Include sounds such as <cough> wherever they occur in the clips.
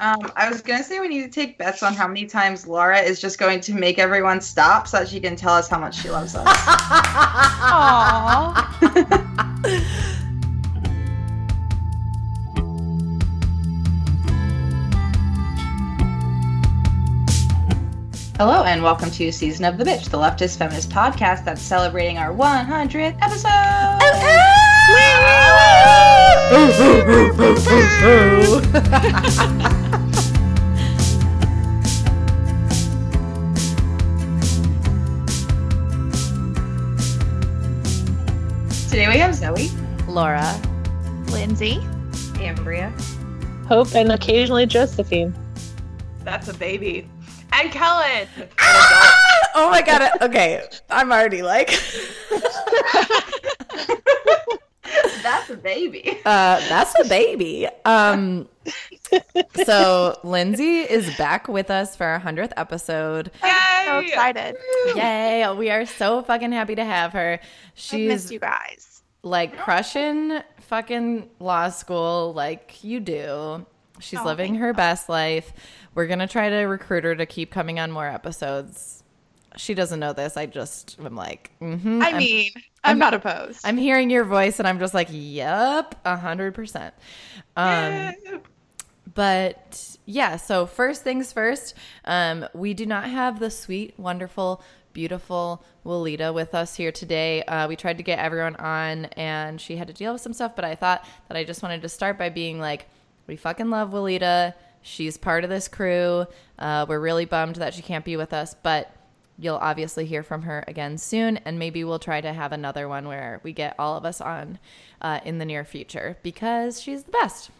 Um, I was gonna say we need to take bets on how many times Laura is just going to make everyone stop so that she can tell us how much she loves us. Aww. <laughs> Hello and welcome to Season of the Bitch, the leftist feminist podcast that's celebrating our 100th episode. Today we have Zoe, Laura. Lindsay. Ambria, Hope, and occasionally Josephine. That's a baby. And Kellen. Ah! Oh my god. Okay, I'm already like. <laughs> that's a baby. Uh, that's a baby. Um, so Lindsay is back with us for our hundredth episode. Yay! so excited. Yay! We are so fucking happy to have her. I She's missed you guys. like crushing fucking law school like you do. She's Oh, living thank her best life. We're gonna try to recruit her to keep coming on more episodes. She doesn't know this. I just am like, mm-hmm. I mean, I'm, not opposed. I'm hearing your voice and I'm just like, yep, a hundred percent. Um, but yeah, so first things first, um, we do not have the sweet, wonderful, beautiful Walita with us here today. Uh, we tried to get everyone on and she had to deal with some stuff, but I thought that I just wanted to start by being like, we fucking love Walita. She's part of this crew. Uh, we're really bummed that she can't be with us, but you'll obviously hear from her again soon. And maybe we'll try to have another one where we get all of us on uh, in the near future because she's the best.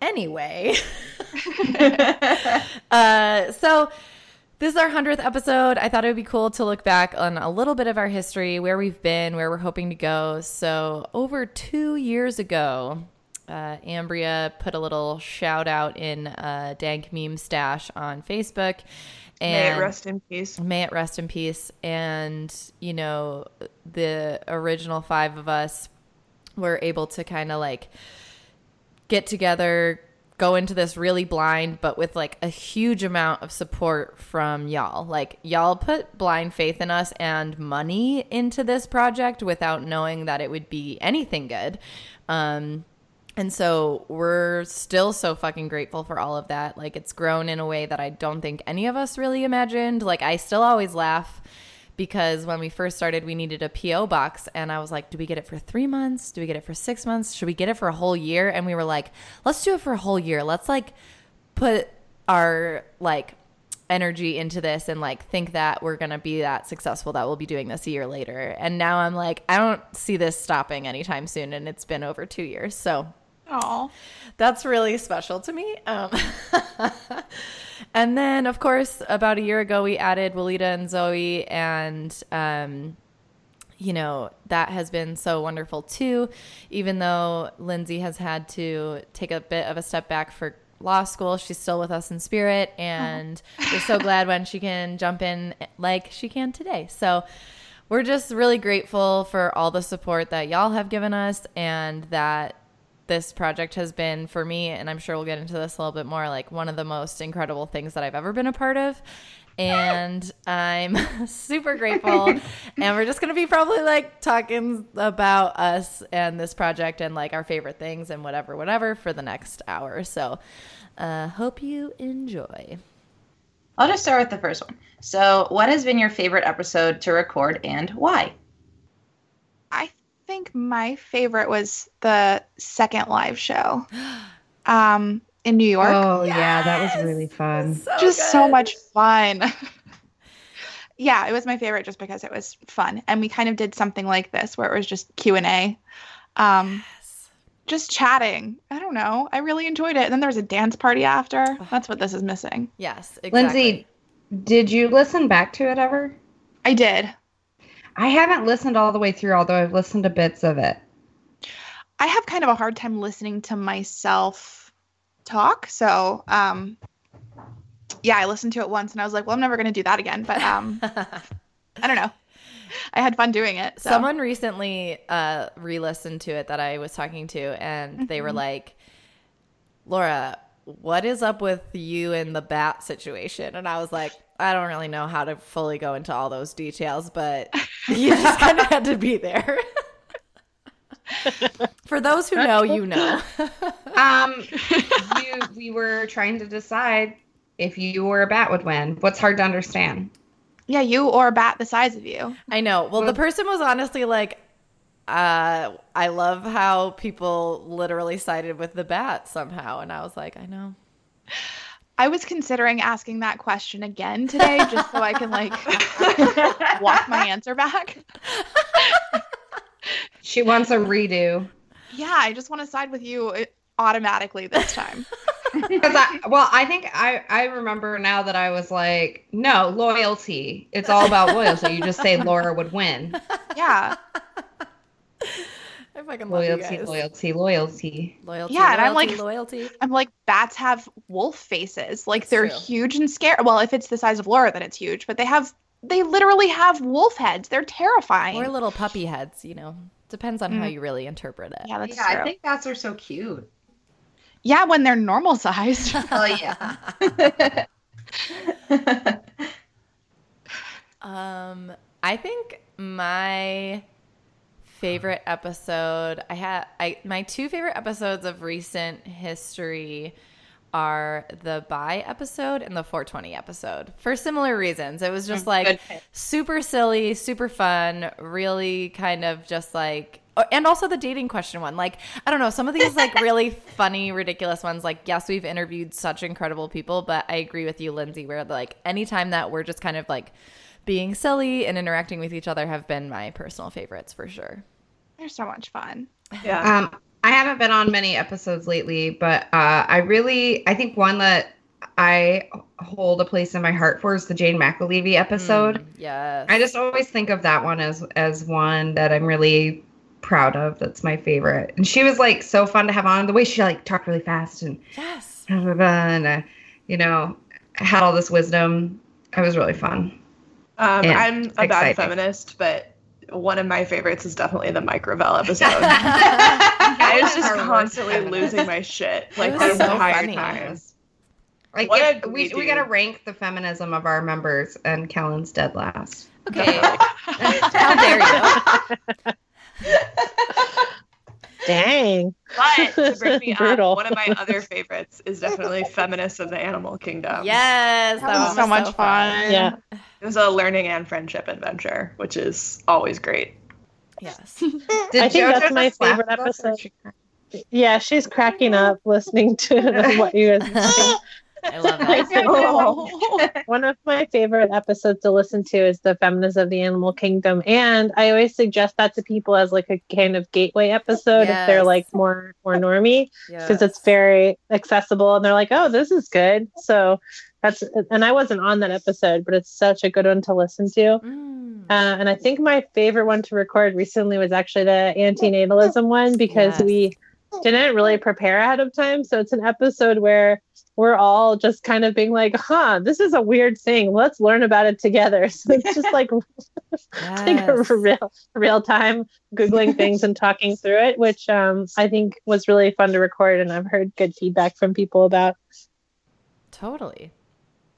Anyway, <laughs> <laughs> uh, so this is our 100th episode. I thought it would be cool to look back on a little bit of our history, where we've been, where we're hoping to go. So, over two years ago, uh, Ambria put a little shout out in uh, Dank Meme Stash on Facebook. And May it rest in peace. May it rest in peace. And, you know, the original five of us were able to kind of like get together, go into this really blind, but with like a huge amount of support from y'all. Like, y'all put blind faith in us and money into this project without knowing that it would be anything good. Um, and so we're still so fucking grateful for all of that. Like it's grown in a way that I don't think any of us really imagined. Like I still always laugh because when we first started, we needed a PO box, and I was like, "Do we get it for three months? Do we get it for six months? Should we get it for a whole year?" And we were like, "Let's do it for a whole year. Let's like put our like." energy into this and like think that we're going to be that successful that we'll be doing this a year later. And now I'm like I don't see this stopping anytime soon and it's been over 2 years. So Aw. that's really special to me. Um, <laughs> and then, of course, about a year ago, we added Walita and Zoe, and um, you know that has been so wonderful too. Even though Lindsay has had to take a bit of a step back for law school, she's still with us in spirit, and we're so glad when she can jump in like she can today. So we're just really grateful for all the support that y'all have given us and that this project has been for me and i'm sure we'll get into this a little bit more like one of the most incredible things that i've ever been a part of and <laughs> i'm <laughs> super grateful and we're just going to be probably like talking about us and this project and like our favorite things and whatever whatever for the next hour so uh hope you enjoy I'll just start with the first one. So, what has been your favorite episode to record and why? I think my favorite was the second live show <gasps> um, in New York. Oh yeah, that was really fun. So just so much fun. <laughs> yeah, it was my favorite just because it was fun, and we kind of did something like this where it was just Q and A, um, Yes. just chatting. I don't know. I really enjoyed it. And then there was a dance party after. That's what this is missing. yes exactly. Lindsay, did you listen back to it ever? I did. I haven't listened all the way through, although I've listened to bits of it. I have kind of a hard time listening to myself talk. So, um, yeah, I listened to it once and I was like, well, I'm never going to do that again. But um, <laughs> I don't know. I had fun doing it. So. Someone recently uh, re listened to it that I was talking to, and they were Mhm. like, Laura, what is up with you and the bat situation? And I was like, I don't really know how to fully go into all those details, but <laughs> you just kind of had to be there. <laughs> For those who know, you know. <laughs> Um, you, we were trying to decide if you or a bat would win. What's hard to understand? Yeah, you or a bat the size of you. I know. Well, the person was honestly like, uh, I love how people literally sided with the bat somehow. And I was like, I know. I was considering asking that question again today just so I can like <laughs> walk my answer back. She wants a redo. Yeah, I just want to side with you uh, automatically this time. <laughs> I, well, I think I I remember now that I was like, no, loyalty. It's all about loyalty. You just say Laura would win. Yeah. <laughs> I fucking love you Loyalty, guys. loyalty, loyalty. Loyalty, Yeah, and I'm like- loyalty. I'm like, bats have wolf faces. Like That's they're true. huge and scary. Well, if it's the size of Laura, then it's huge. But they have, they literally have wolf heads. They're terrifying. Or little puppy heads, you know. Depends on how Mm. you really interpret it. yeah, that's yeah, true. I think bats are so cute. yeah, when they're normal sized. Hell <laughs> yeah. <laughs> Um, I think my favorite episode I had I my two favorite episodes of recent history are the buy episode and the 420 episode for similar reasons. It was just mm, like super silly, super fun, really kind of just like oh, and also the dating question one. Like, I don't know, some of these like <laughs> really funny, ridiculous ones. Like, yes, we've interviewed such incredible people, but I agree with you, Lindsay, where like anytime that we're just kind of like being silly and interacting with each other have been my personal favorites for sure. they're so much fun. Yeah. Um, I haven't been on many episodes lately, but uh, I really, I think one that I hold a place in my heart for is the Jane McAlevey episode. Mm, yes. I just always think of that one as as one that I'm really proud of. That's my favorite. And she was like so fun to have on. The way she like talked really fast and yes. blah, blah, blah, and uh, you know had all this wisdom. It was really fun. Um, Yeah, I'm a bad exciting. feminist, but one of my favorites is definitely the Mike Gravel <laughs> episode. I was just constantly losing my shit like It the was so entire funny. time. Like What it- we we we gotta rank the feminism of our members, and Kellen's dead last. Okay. <laughs> How dare you? <laughs> Dang. But to bring <laughs> me Brutal. up, one of my other favorites is definitely Feminists of the Animal Kingdom. Yes, That was so much fun. Yeah. It was a learning and friendship adventure, which is always great. Yes. <laughs> Did I think JoJo that's my favorite at us, or episode. she- Yeah, she's cracking up listening to <laughs> what you guys are saying. I love that. <laughs> Oh. <laughs> One of my favorite episodes to listen to is the Feminists of the Animal Kingdom, and I always suggest that to people as like a kind of gateway episode if they're like more more normie because Yes. it's very accessible and they're like, oh, this is good. So that's and I wasn't on that episode, but it's such a good one to listen to. Mm. Uh, and I think my favorite one to record recently was actually the antinatalism one because Yes. we didn't really prepare ahead of time. So it's an episode where we're all just kind of being like, huh, this is a weird thing. Let's learn about it together. <laughs> So it's just <laughs> like, <laughs> like a real real time Googling things and talking through it, which um, I think was really fun to record. And I've heard good feedback from people about. Totally.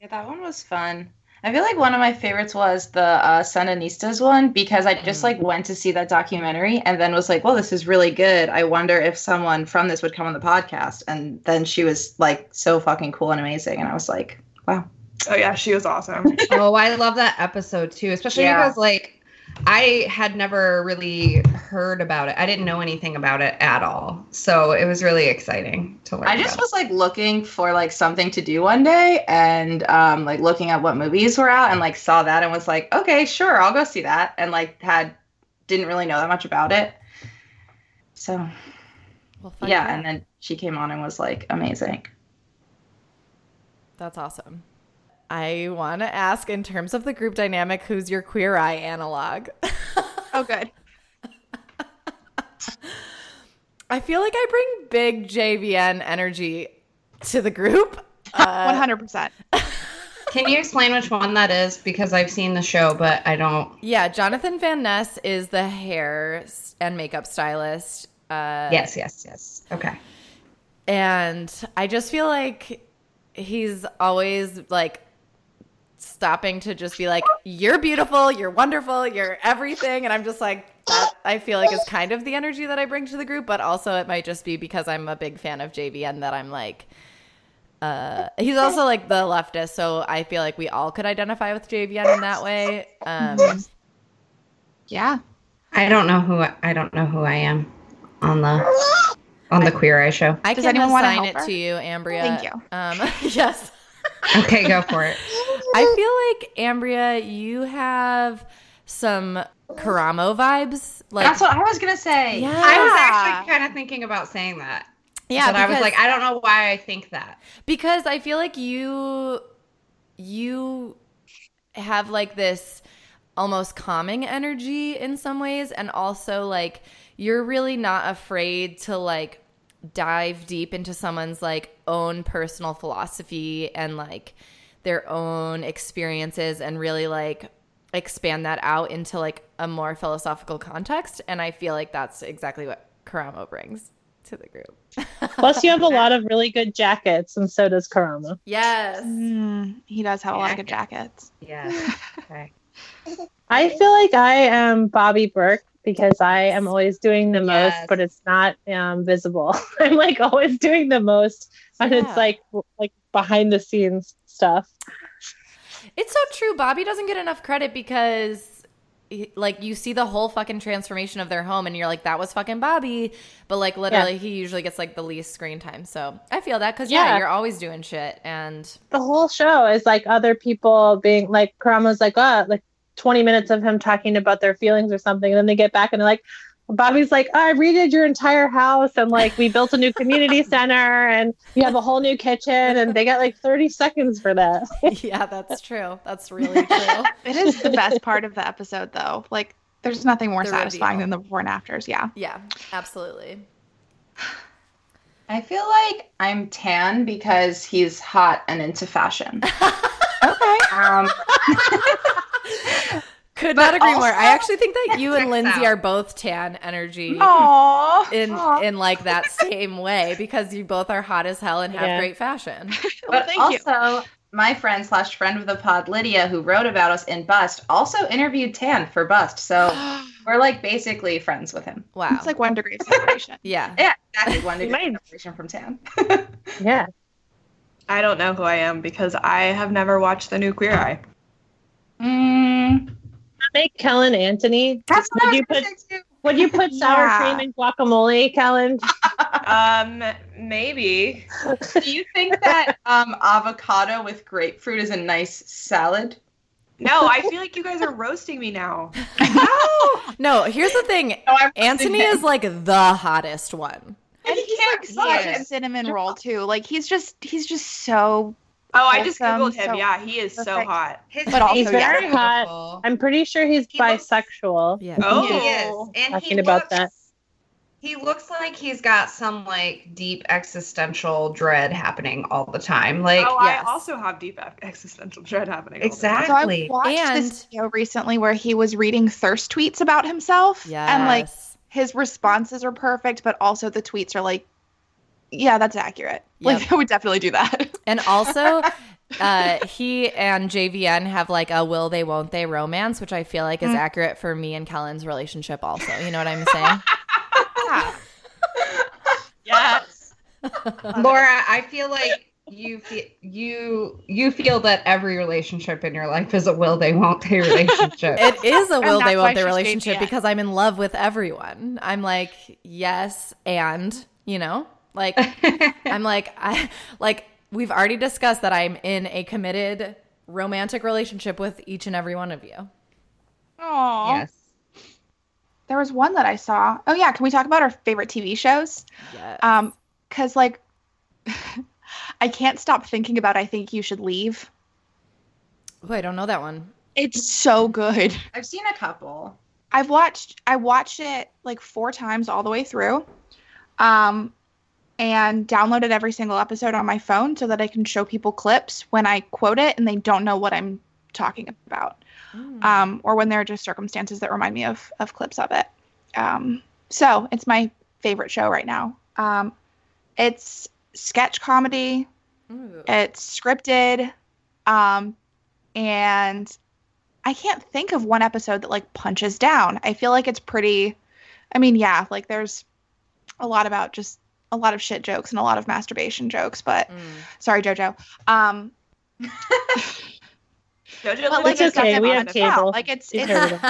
Yeah, that one was fun. I feel like one of my favorites was the uh, Sandinistas one because I just Mm. like went to see that documentary and then was like, "Well, this is really good. I wonder if someone from this would come on the podcast." And then she was like so fucking cool and amazing, and I was like, "Wow." Oh yeah, she was awesome. <laughs> oh, I love that episode too, especially Yeah. because like I had never really heard about it. I didn't know anything about it at all, so it was really exciting to learn. I just about was like looking for like something to do one day and um like looking at what movies were out and like saw that and was like, "Okay, sure, I'll go see that." And like had didn't really know that much about it. So, Well, yeah, fact. and then she came on and was like amazing. That's awesome. I want to ask, in terms of the group dynamic, who's your queer eye analog? <laughs> Oh, good. I feel like I bring big JVN energy to the group. Uh, <laughs> hundred percent. Can you explain which one that is? Because I've seen the show, but I don't. yeah, Jonathan Van Ness is the hair and makeup stylist. Uh, Yes, yes, yes. Okay. and I just feel like he's always like stopping to just be like, "You're beautiful, you're wonderful, you're everything," and I'm just like, that I feel like is kind of the energy that I bring to the group, but also it might just be because I'm a big fan of JVN that I'm like. Uh, he's also like the leftist, so I feel like we all could identify with JVN in that way. Um, Yeah. I don't know who I, I don't know who I am on the on the Queer Eye show. I Does can anyone assign help it her? to you, Ambria. Thank you. Um, <laughs> yes. Okay, go for it. <laughs> I feel like Ambria, you have some Karamo vibes. Like, That's what I was gonna say. yeah, I was actually kind of thinking about saying that. yeah. but I was like, I don't know why I think that. because I feel like you, you have like this almost calming energy in some ways, and also like you're really not afraid to like dive deep into someone's like own personal philosophy and like their own experiences and really like expand that out into like a more philosophical context and i feel like that's exactly what Karamo brings to the group <laughs> Plus, you have a lot of really good jackets, and so does Karamo. yes Mm, he does have a lot of good jackets. Yeah. Okay. <laughs> I feel like I am Bobby Berk because I am always doing the most, but it's not um, visible. <laughs> I'm like always doing the most, and Yeah. it's like like behind the scenes stuff. It's so true. Bobby doesn't get enough credit because, like, you see the whole fucking transformation of their home, and you're like, "That was fucking Bobby," but like, literally, he usually gets like the least screen time. So I feel that because yeah. Yeah. you're always doing shit, and The whole show is like other people being like Karamo's like, oh, like 20 minutes of him talking about their feelings or something, and then they get back and they're like. Bobby's like, oh, I redid your entire house, and like we built a new community <laughs> center, and you have a whole new kitchen, and they got like 30 seconds for that. <laughs> yeah, that's true. That's really true. <laughs> It is the best part of the episode, though. Like, there's nothing more The satisfying reveal. than the before and afters. Yeah. yeah, absolutely. I feel like I'm Tan because he's hot and into fashion. Okay. Um, Could But not agree more. I actually think that you and Lindsay out. are both Tan energy. Aww. In Aw. in like that same way because you both are hot as hell and have Yeah. great fashion. <laughs> Well, but thank you. also, my friend slash friend of the pod, Lydia, who wrote about us in Bust, also interviewed Tan for Bust. So <gasps> we're like basically friends with him. Wow. It's like one degree of separation. <laughs> yeah. Yeah, exactly. One <laughs> degree of separation from Tan. Yeah. I don't know who I am because I have never watched the new Queer Eye. Mm, Make Kellen Anthony. that's what I would was you put say too. would you put <laughs> sour Yeah. cream in guacamole, Kellen? <laughs> Um, maybe. Do you think that um, avocado with grapefruit is a nice salad? No, I feel like you guys are roasting me now. <laughs> No, here's the thing. No, I'm Anthony is like the hottest one. And he he's can't like such a cinnamon roll too. Like he's just he's just so Oh, I just googled him. so yeah, he is so hot. His But also, face yeah. Very hot. I'm pretty sure he's He looks- bisexual. Yeah. Oh. He is. And Talking he about looks, that. He looks like he's got some like deep existential dread happening all the time. Like oh, yes. I also have deep existential dread happening. all the time. exactly. So I watched And- this video recently where he was reading thirst tweets about himself, Yes. and like his responses are perfect, but also the tweets are like, yeah, that's accurate. Yep. Like <laughs> I would definitely do that. And also, <laughs> uh, he and JVN have like a will they, won't they romance, which I feel like is Mm. accurate for me and Kellen's relationship also. You know what I'm saying? <laughs> yeah. Yes. Laura, I feel like you feel you you feel that every relationship in your life is a will they won't they relationship. It is a will they, won't they relationship because I'm in love with everyone. I'm like, yes, and, you know, like, <laughs> I'm like, I like we've already discussed that I'm in a committed romantic relationship with each and every one of you. Oh. yes. There was one that I saw. Oh yeah, can we talk about our favorite TV shows? Yes. Um, cause like, <laughs> I can't stop thinking about. I think you should leave. oh, I don't know that one. It's so good. I've seen a couple. I've watched I watched it like four times all the way through. Um and downloaded every single episode on my phone so that I can show people clips when I quote it and they don't know what I'm talking about. Mm. Um or when there are just circumstances that remind me of of clips of it. Um so it's my favorite show right now. Um it's sketch comedy. Ooh. It's scripted. Um, and I can't think of one episode that like punches down. I feel like it's pretty. I mean, yeah, like there's a lot about just a lot of shit jokes and a lot of masturbation jokes. But Mm. sorry, JoJo. Um, <laughs> JoJo but like It's it's okay, we have on the foul. cable. Like it's It's it's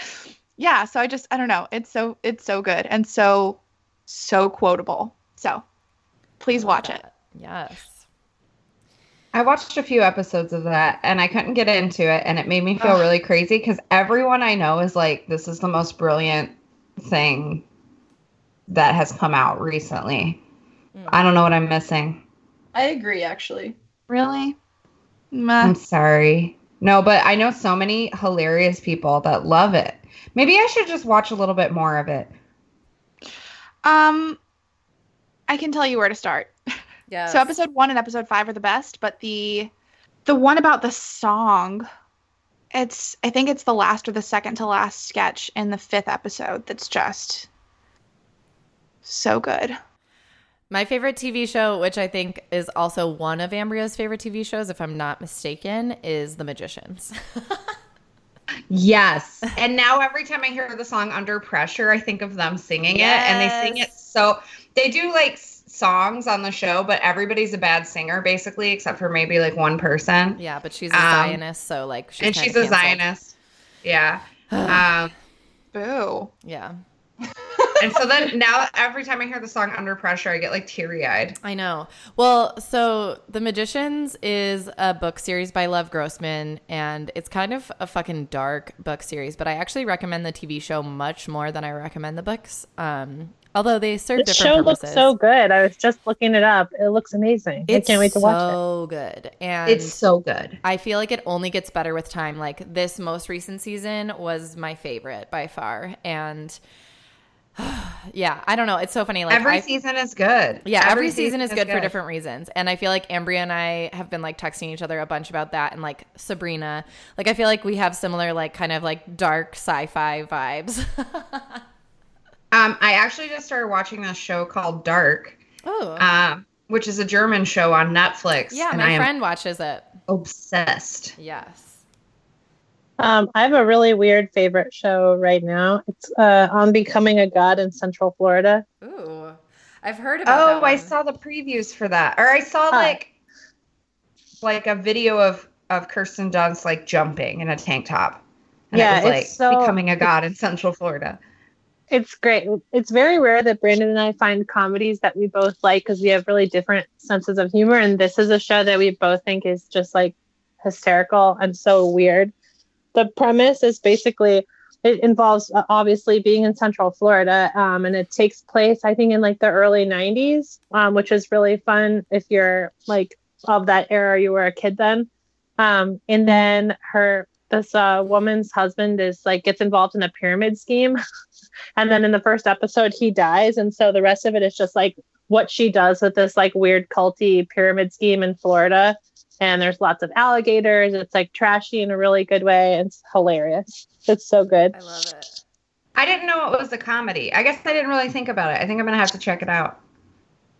<laughs> yeah. So I just I don't know. It's so it's so good and so so quotable. So please Love watch it. Yes. I watched a few episodes of that and I couldn't get into it and it made me feel Ugh. really crazy because everyone I know is like, this is the most brilliant thing that has come out recently. Mm. I don't know what I'm missing. I agree, actually. Really? Meh. I'm sorry. No, but I know so many hilarious people that love it. Maybe I should just watch a little bit more of it. Um, I can tell you where to start. Yeah. So episode one and episode five are the best, but the the one about the song, it's I think it's the last or the second to last sketch in the fifth episode that's just so good. My favorite TV show, which I think is also one of Ambria's favorite TV shows, if I'm not mistaken, is The Magicians. <laughs> Yes. And now every time I hear the song Under Pressure, I think of them singing it and they sing it so they do like songs on the show, but everybody's a bad singer basically except for maybe like one person. yeah, but she's a Um, Zionist, so like she's and she's a. Zionist. Yeah. <sighs> um Boo. Yeah. And so then now every time I hear the song Under Pressure, I get like teary-eyed. I know. Well, so The Magicians is a book series by Lev Grossman, and it's kind of a fucking dark book series, but I actually recommend the TV show much more than I recommend the books. Um, although they serve The different show purposes. looks so good. I was just looking it up. It looks amazing. I can't wait to watch it. so good. And It's so good. I feel like it only gets better with time. Like this most recent season was my favorite by far. And <sighs> yeah, I don't know. It's so funny. Like every I, season is good. yeah, every, season, is good, for different reasons. And I feel like Ambria and I have been like texting each other a bunch about that and like Sabrina. Like I feel like we have similar like kind of like dark sci-fi vibes. <laughs> Um, I actually just started watching this show called Dark, oh. um, which is a German show on Netflix. yeah, and my friend watches it. obsessed. Yes. Um, I have a really weird favorite show right now. It's uh, on becoming a god in Central Florida. Ooh. I've heard about Oh, that I saw the previews for that, or I saw Huh. like like a video of of Kirsten Dunst like jumping in a tank top, and Yeah, it was like it's so- becoming a god in Central Florida. It's great. It's very rare that Brandon and I find comedies that we both like because we have really different senses of humor. And this is a show that we both think is just like hysterical and so weird. The premise is basically it involves uh, obviously being in Central Florida, um, and it takes place I think in like the early '90s, um, which is really fun if you're like of that era. You were a kid then, um, and then her this uh, woman's husband is like gets involved in a pyramid scheme. <laughs> and then in the first episode he dies and so the rest of it is just like what she does with this like weird culty pyramid scheme in florida and there's lots of alligators. It's like trashy in a really good way. It's hilarious. It's so good. I love it. I didn't know it was a comedy. I guess I didn't really think about it. I think I'm gonna have to check it out.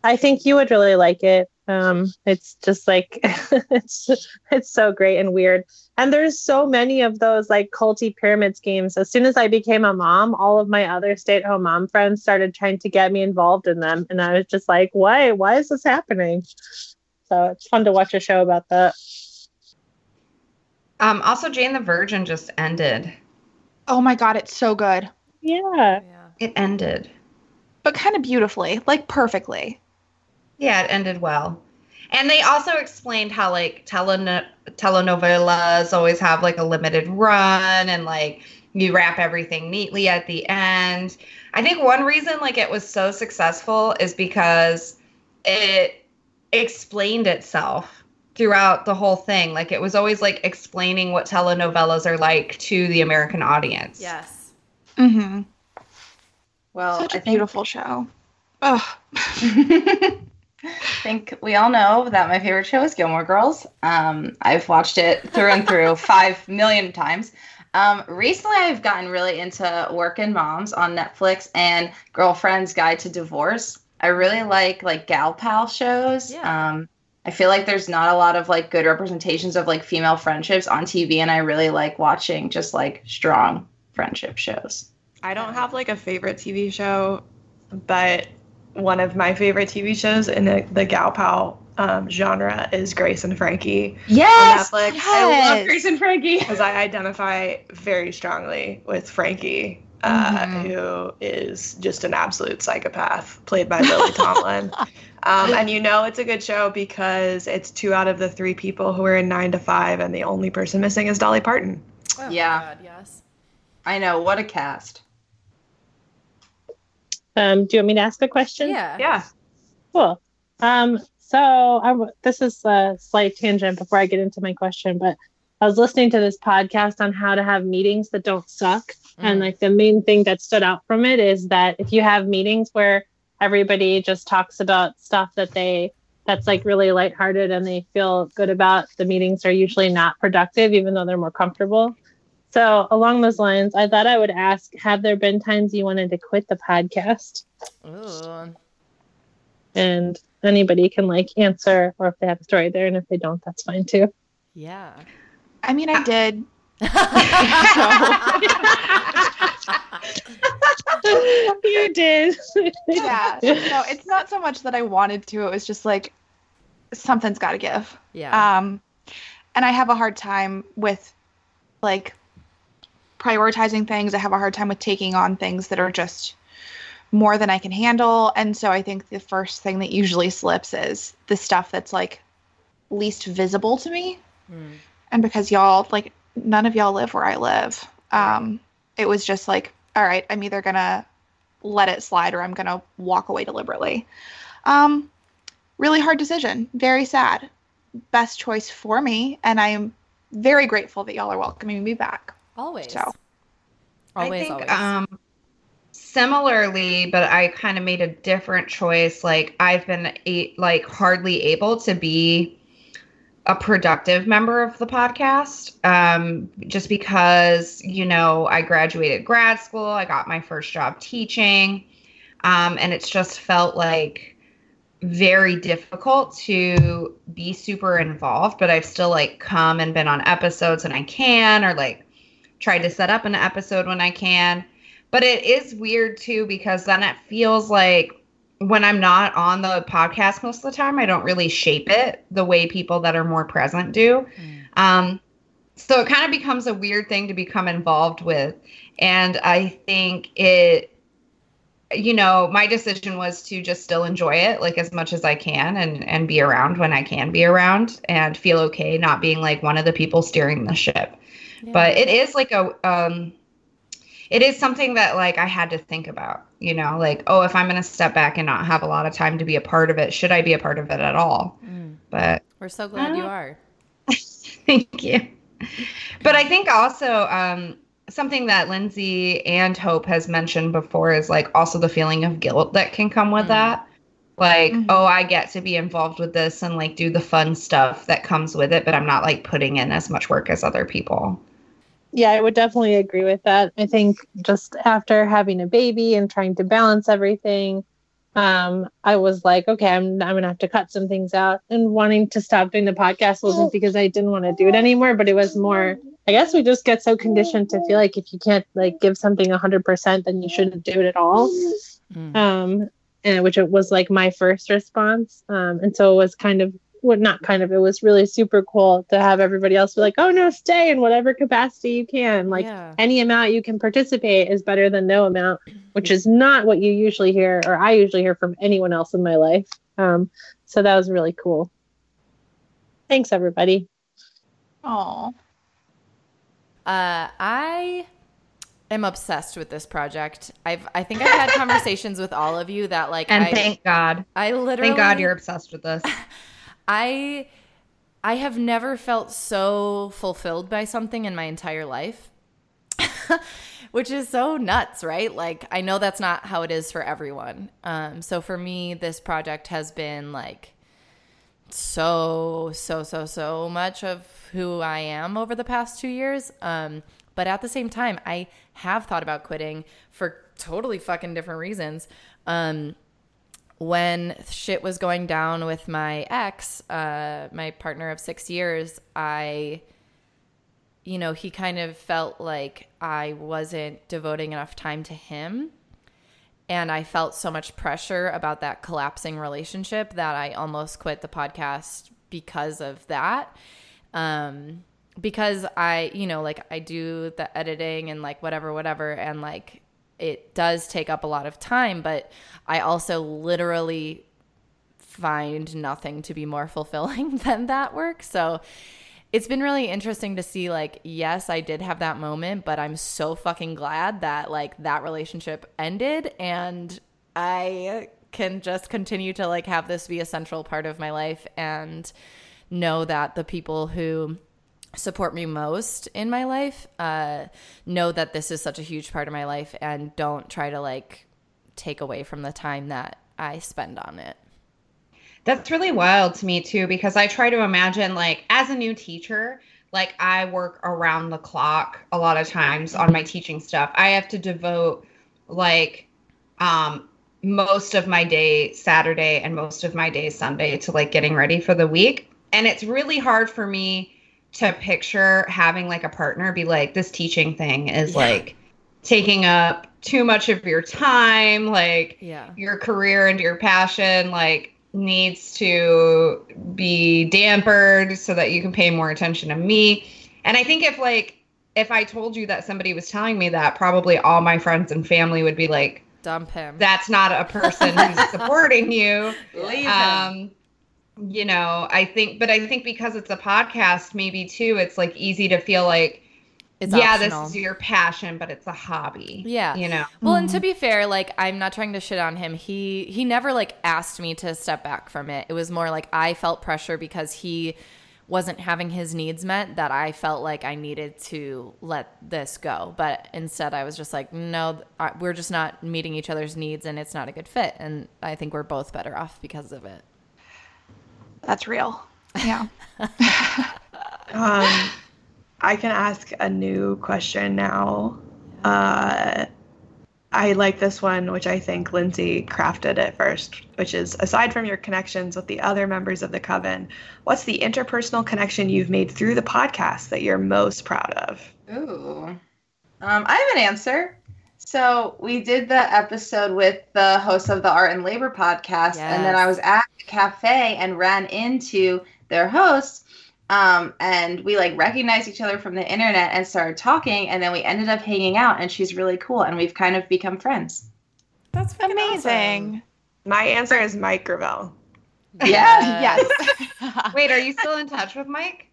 i think you would really like it. Um it's just like <laughs> it's it's so great and weird. And there's so many of those like culty pyramid schemes. As soon as i became a mom all of my other stay-at-home mom friends started trying to get me involved in them. And i was just like why? Why is this happening so it's fun to watch a show about that Um, also, Jane the Virgin just ended. Oh my god, it's so good. yeah Yeah. It ended. But kind of beautifully, like perfectly. Yeah, it ended well. And they also explained how like teleno- telenovelas always have like a limited run and like you wrap everything neatly at the end. I think one reason like it was so successful is because it explained itself throughout the whole thing. Like it was always like explaining what telenovelas are like to the American audience. Yes. Mm-hmm. Well, Such I a think, beautiful show. Oh. I <laughs> think we all know that my favorite show is Gilmore Girls. Um, I've watched it through and through <laughs> five million times. Um, recently, I've gotten really into Working Moms on Netflix and Girlfriend's Guide to Divorce. I really like like gal pal shows. Yeah. Um, I feel like there's not a lot of like good representations of like female friendships on TV, and I really like watching just like strong friendship shows. I don't have like a favorite TV show, but one of my favorite TV shows in the, the gal pal um, genre is Grace and Frankie Yes. Netflix. yes. I love Grace and Frankie. <laughs> because I identify very strongly with Frankie, uh, Mhm. who is just an absolute psychopath, played by Lily Tomlin. <laughs> Um, and you know it's a good show because it's two out of the three people who are in nine to five, and the only person missing is Dolly Parton. Oh, Yeah. God, yes. I know what a cast. Um, do you want me to ask a question? Yeah. Yeah. Cool. Um, so I w- this is a slight tangent before I get into my question, but I was listening to this podcast on how to have meetings that don't suck. And Mm. like the main thing that stood out from it is that if you have meetings where everybody just talks about stuff that they that's like really lighthearted and they feel good about, the meetings are usually not productive, even though they're more comfortable. So along those lines, I thought I would ask, have there been times you wanted to quit the podcast? Ooh. and anybody can like answer or if they have a story there and if they don't that's fine too Yeah. I mean, I did. <laughs> you did Yeah. No, it's not so much that I wanted to. It was just like something's got to give. yeah. Um, and I have a hard time with like prioritizing things. I have a hard time with taking on things that are just more than I can handle. And so I think the first thing that usually slips is the stuff that's like least visible to me. Mm. And because y'all like none of y'all live where I live, um, it was just like, all right, I'm either gonna let it slide or I'm gonna walk away deliberately. Um, really hard decision. Very sad. Best choice for me, and I am very grateful that y'all are welcoming me back. Always. So. Always, I think, always. Um, similarly, but I kind of made a different choice. Like I've been a, like hardly able to be a productive member of the podcast, um, just because you know I graduated grad school, I got my first job teaching, um, and it's just felt like very difficult to be super involved. But I've still like come and been on episodes, and I can or like tried to set up an episode when I can. But it is weird too because then it feels like when I'm not on the podcast most of the time, I don't really shape it the way people that are more present do. Mm. Um, so it kind of becomes a weird thing to become involved with. And I think it, you know, my decision was to just still enjoy it like as much as I can and and be around when I can be around and feel okay not being like one of the people steering the ship Yeah. but it is like a um it is something that like i had to think about you know like oh if i'm going to step back and not have a lot of time to be a part of it should i be a part of it at all Mm. but We're so glad you are. <laughs> thank you but i think also um something that lindsay and hope has mentioned before is like also the feeling of guilt that can come with Mm. that like Mhm. oh i get to be involved with this and like do the fun stuff that comes with it but i'm not like putting in as much work as other people yeah i would definitely agree with that. I think just after having a baby and trying to balance everything um i was like okay i'm, I'm gonna have to cut some things out. And wanting to stop doing the podcast wasn't because i didn't want to do it anymore but it was more i guess we just get so conditioned to feel like if you can't like give something 100% then you shouldn't do it at all. Mm. um and which it was like my first response. Um and so it was kind of well, not kind of it was really super cool to have everybody else be like oh no stay in whatever capacity you can. Like yeah. any amount you can participate is better than no amount <clears throat> which is not what you usually hear or i usually hear from anyone else in my life. Um so that was really cool. Thanks everybody. Oh, Uh, I am obsessed with this project. I've I think I've had <laughs> conversations with all of you that like and I, thank god. I literally thank god you're obsessed with this <laughs> I I have never felt so fulfilled by something in my entire life. <laughs> Which is so nuts, right? Like I know that's not how it is for everyone. Um so for me this project has been like so so so so much of who I am over the past 2 years. Um but at the same time, I have thought about quitting for totally fucking different reasons. Um, when shit was going down with my ex, uh, my partner of six years, I, you know, he kind of felt like I wasn't devoting enough time to him. And I felt so much pressure about that collapsing relationship that I almost quit the podcast because of that. Um, because I, you know, like I do the editing and like whatever, whatever. And like it does take up a lot of time, but I also literally find nothing to be more <laughs> fulfilling than that work. So it's been really interesting to see like yes, I did have that moment, but I'm so fucking glad that like that relationship ended and I can just continue to like have this be a central part of my life and know that the people who support me most in my life uh, know that this is such a huge part of my life and don't try to like take away from the time that I spend on it. That's really wild to me too, because I try to imagine like as a new teacher, like I work around the clock a lot of times on my teaching stuff. I have to devote like um most of my day Saturday and most of my day Sunday to like getting ready for the week. And it's really hard for me to picture having like a partner be like this teaching thing is yeah. like taking up too much of your time like yeah. your career and your passion like needs to be dampered so that you can pay more attention to me. And i think if like if i told you that somebody was telling me that probably all my friends and family would be like dump him. That's not a person who's <laughs> supporting you. Leave um him you know, I think, but I think because it's a podcast, maybe too, it's like easy to feel like, it's yeah, optional. this is your passion, but it's a hobby. Yeah. You know? Well, and to mm-hmm. be fair, like I'm not trying to shit on him. He he never like asked me to step back from it. It was more like I felt pressure because he wasn't having his needs met that I felt like I needed to let this go. But instead I was just like, no, we're just not meeting each other's needs and it's not a good fit and I think we're both better off because of it. That's real. Yeah. <laughs> um, I can ask a new question now. Uh, I like this one, which I think Lindsay crafted at first, which is aside from your connections with the other members of the coven, what's the interpersonal connection you've made through the podcast that you're most proud of? Ooh. Um, I have an answer. So we did the episode with the host of the Art and Labor podcast, yes. and then I was at a cafe and ran into their host. Um, and we like recognized each other from the internet and started talking, and then we ended up hanging out. And she's really cool, and we've kind of become friends. That's amazing. Awesome. My answer is Mike Gravel. Yeah. <laughs> yes. Wait, are you still in touch with Mike?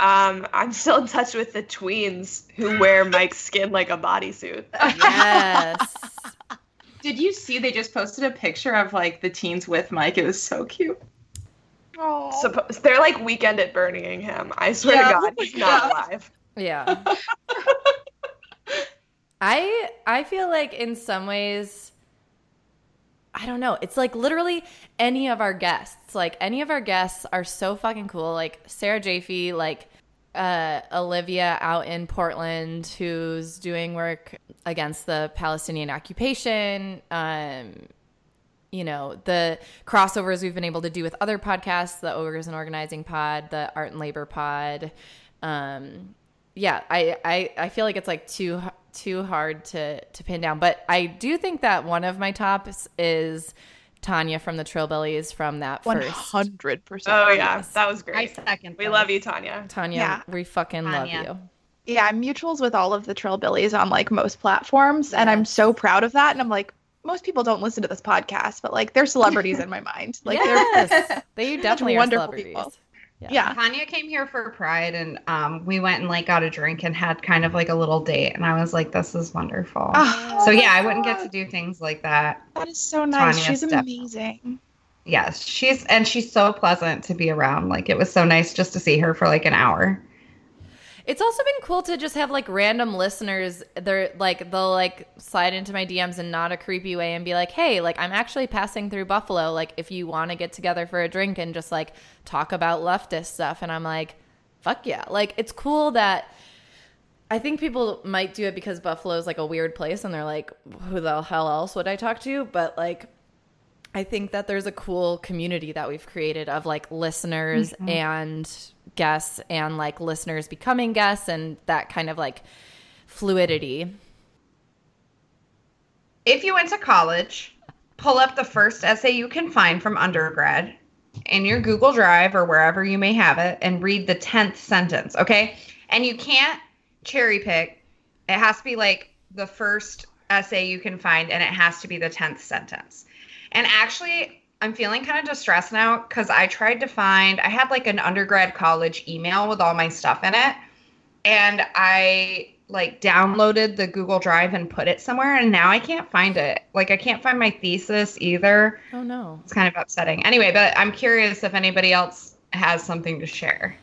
Um, I'm still in touch with the tweens who wear Mike's skin like a bodysuit. Yes. <laughs> Did you see they just posted a picture of like the teens with Mike? It was so cute. Oh. Suppo- they're like weekend at Birmingham. I swear yeah, to God, he's not alive. Yeah. <laughs> I I feel like in some ways I don't know. It's like literally any of our guests. Like any of our guests are so fucking cool. Like Sarah Jaffe, like uh, Olivia out in Portland, who's doing work against the Palestinian occupation. Um, you know the crossovers we've been able to do with other podcasts, the Ogres and Organizing Pod, the Art and Labor Pod. Um, yeah, I, I I feel like it's like too too hard to to pin down. But I do think that one of my tops is Tanya from the Trillbillies from that. One hundred percent. Oh yeah, that was great. I second. We love you, Tanya. Tanya, yeah. we fucking Tanya. love you. Yeah, I'm mutuals with all of the Trillbillies on like most platforms, yes. and I'm so proud of that. And I'm like, most people don't listen to this podcast, but like they're celebrities <laughs> in my mind. Like yes. they're <laughs> they definitely are celebrities. People. Yeah. yeah. Tanya came here for Pride and um, we went and like got a drink and had kind of like a little date. And I was like, this is wonderful. Oh, so yeah, I wouldn't get to do things like that. That is so nice. Tanya she's amazing. Yes, she's and she's so pleasant to be around. Like it was so nice just to see her for like an hour. It's also been cool to just have like random listeners. They're like they'll like slide into my DMs in not a creepy way and be like, "Hey, like I'm actually passing through Buffalo. Like if you want to get together for a drink and just like talk about leftist stuff." And I'm like, "Fuck yeah!" Like it's cool that I think people might do it because Buffalo is like a weird place and they're like, who the hell else would I talk to? But like, I think that there's a cool community that we've created of like listeners Mm-hmm. and guests and like listeners becoming guests and that kind of like fluidity. If you went to college, pull up the first essay you can find from undergrad in your Google Drive or wherever you may have it and read the 10th sentence, okay? And you can't cherry pick. It has to be like the first essay you can find and it has to be the 10th sentence. And actually, I'm feeling kind of distressed now because I tried to find, I had like an undergrad college email with all my stuff in it. And I like downloaded the Google Drive and put it somewhere. And now I can't find it. Like, I can't find my thesis either. Oh no. It's kind of upsetting. Anyway, but I'm curious if anybody else has something to share.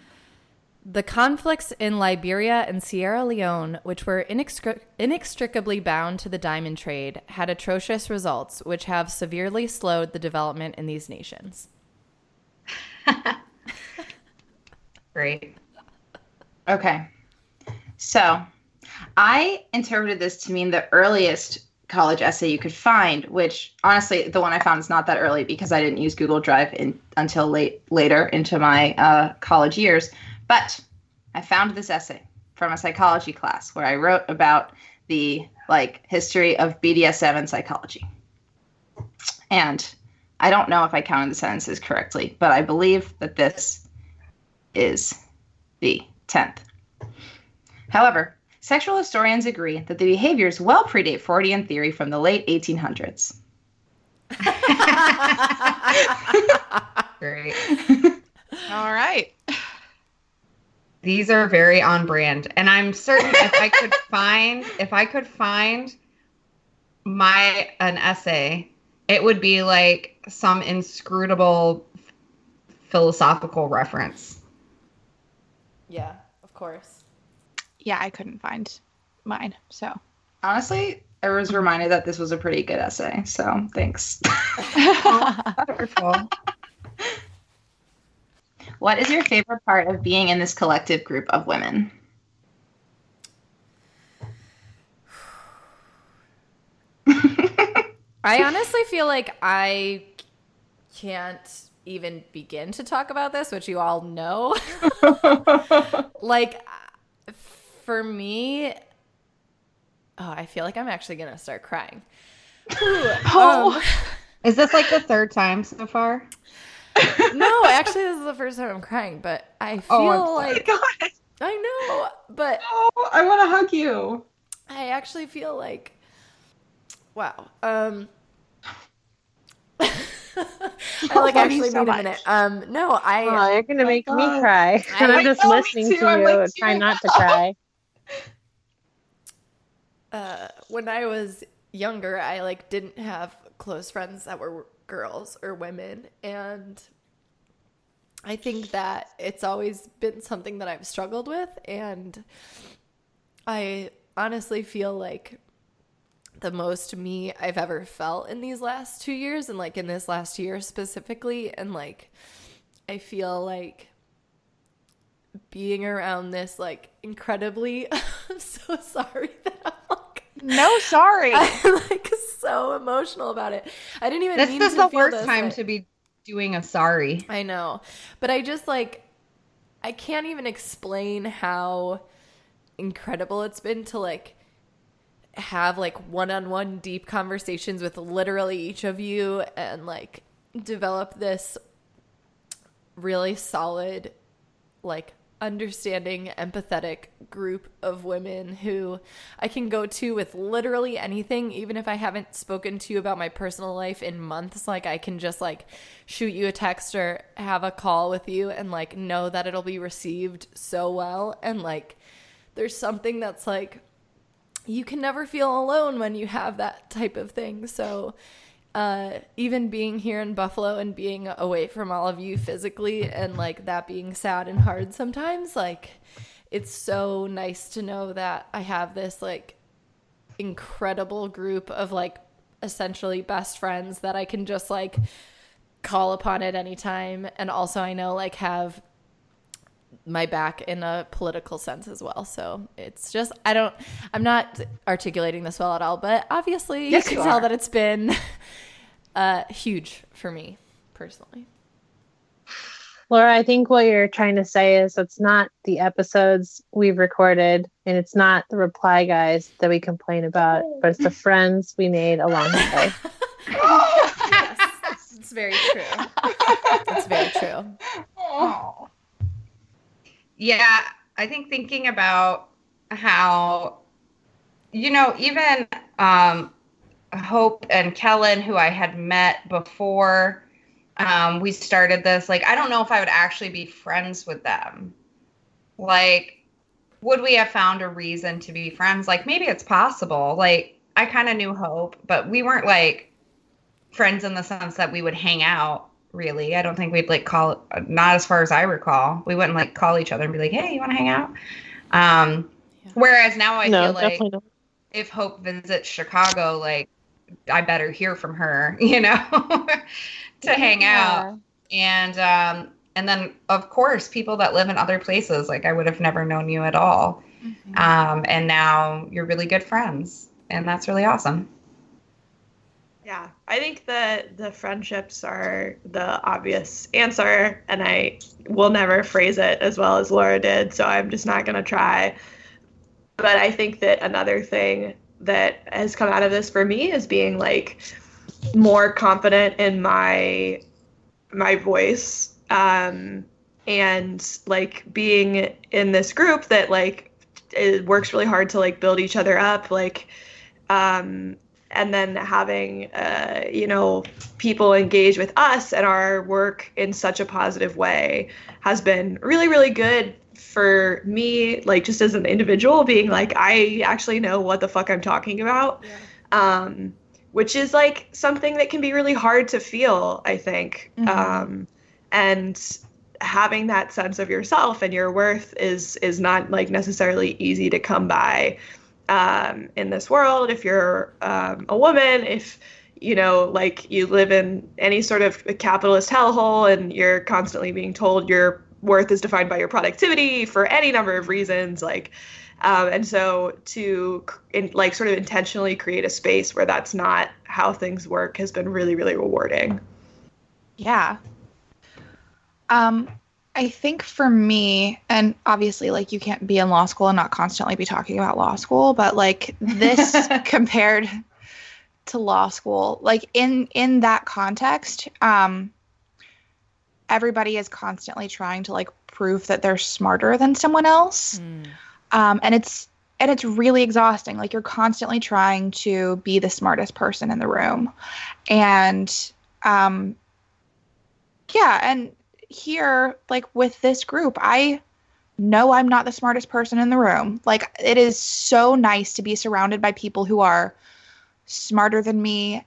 The conflicts in Liberia and Sierra Leone, which were inextri- inextricably bound to the diamond trade, had atrocious results, which have severely slowed the development in these nations. <laughs> Great. Okay. So I interpreted this to mean the earliest college essay you could find, which honestly, the one I found is not that early because I didn't use Google Drive in, until late later into my uh, college years. But I found this essay from a psychology class where I wrote about the like history of BDSM and psychology. And I don't know if I counted the sentences correctly, but I believe that this is the 10th. However, sexual historians agree that the behaviors well predate Freudian theory from the late 1800s. <laughs> Great. <laughs> All right. These are very on brand. And I'm certain if I could <laughs> find if I could find my an essay, it would be like some inscrutable philosophical reference. Yeah, of course. Yeah, I couldn't find mine. So Honestly, I was reminded that this was a pretty good essay, so thanks. <laughs> Wonderful. What is your favorite part of being in this collective group of women? I honestly feel like I can't even begin to talk about this, which you all know. <laughs> like, for me, oh, I feel like I'm actually going to start crying. <laughs> Oh. Um, Is this like the third time so far? <laughs> no, actually, this is the first time I'm crying, but I feel Oh, like <laughs> God, I know, but oh, I want to hug you. I actually feel like wow. Um <laughs> I like love you actually so need a minute. Um no, I Oh, you're gonna make me cry. I And I'm just me listening too. to I'm you like and trying not to cry. uh when I was younger, I like didn't have close friends that were girls or women and I think that it's always been something that I've struggled with and I honestly feel like the most me I've ever felt in these last 2 years and like in this last year specifically and like I feel like being around this like incredibly <laughs> I'm so sorry that I'm no, sorry. <laughs> I'm like so emotional about it. I didn't even This mean is to the feel worst this time way. to be doing a sorry. I know. But I just like I can't even explain how incredible it's been to like have like one-on-one deep conversations with literally each of you and like develop this really solid like understanding empathetic group of women who I can go to with literally anything. Even if I haven't spoken to you about my personal life in months like I can just like shoot you a text or have a call with you and like know that it'll be received so well. And like there's something that's like you can never feel alone when you have that type of thing. So uh, even being here in Buffalo and being away from all of you physically and like that being sad and hard sometimes, like it's so nice to know that I have this like incredible group of like essentially best friends that I can just like call upon at any time. And also I know like have my back in a political sense as well. So it's just I don't I'm not articulating this well at all, but obviously Yes, you you can tell that it's been <laughs> uh, huge for me personally. Laura, I think what you're trying to say is it's not the episodes we've recorded and it's not the reply guys that we complain about, but it's the <laughs> friends we made along the way. <laughs> yes, it's very true. It's very true. Oh. Yeah, I think thinking about how, you know, even um, Hope and Kellen, who I had met before um, we started this, like, I don't know if I would actually be friends with them. Like, would we have found a reason to be friends? Like, maybe it's possible. Like, I kind of knew Hope, but we weren't like friends in the sense that we would hang out really. I don't think we'd like call not as far as I recall. We wouldn't like call each other and be like, "Hey, you want to hang out?" Um Yeah. whereas now I no, feel like not. if Hope visits Chicago, like I better hear from her, <laughs> you know, to hang out. And um and then of course people that live in other places, like I would have never known you at all. Um and now you're really good friends. And that's really awesome. Yeah, I think that the friendships are the obvious answer, and I will never phrase it as well as Laura did, so I'm just not going to try. But I think that another thing that has come out of this for me is being like more confident in my my voice um, and like being in this group that like it works really hard to like build each other up like um, and then having uh, you know people engage with us and our work in such a positive way has been really really good for me like just as an individual being like i actually know what the fuck i'm talking about. Um, which is like something that can be really hard to feel i think. Mhm. um, and having that sense of yourself and your worth is is not like necessarily easy to come by um, in this world if you're um, a woman if you know like you live in any sort of capitalist hellhole and you're constantly being told your worth is defined by your productivity for any number of reasons like um, and so to in, like sort of intentionally create a space where that's not how things work has been really really rewarding Yeah. Um, I think for me, and obviously, like, you can't be in law school and not constantly be talking about law school, but like this <laughs> compared to law school, like in in that context, um, everybody is constantly trying to like prove that they're smarter than someone else. Mm. um, and it's and it's really exhausting. Like you're constantly trying to be the smartest person in the room. And um, yeah and here like with this group i know i'm not the smartest person in the room. Like it is so nice to be surrounded by people who are smarter than me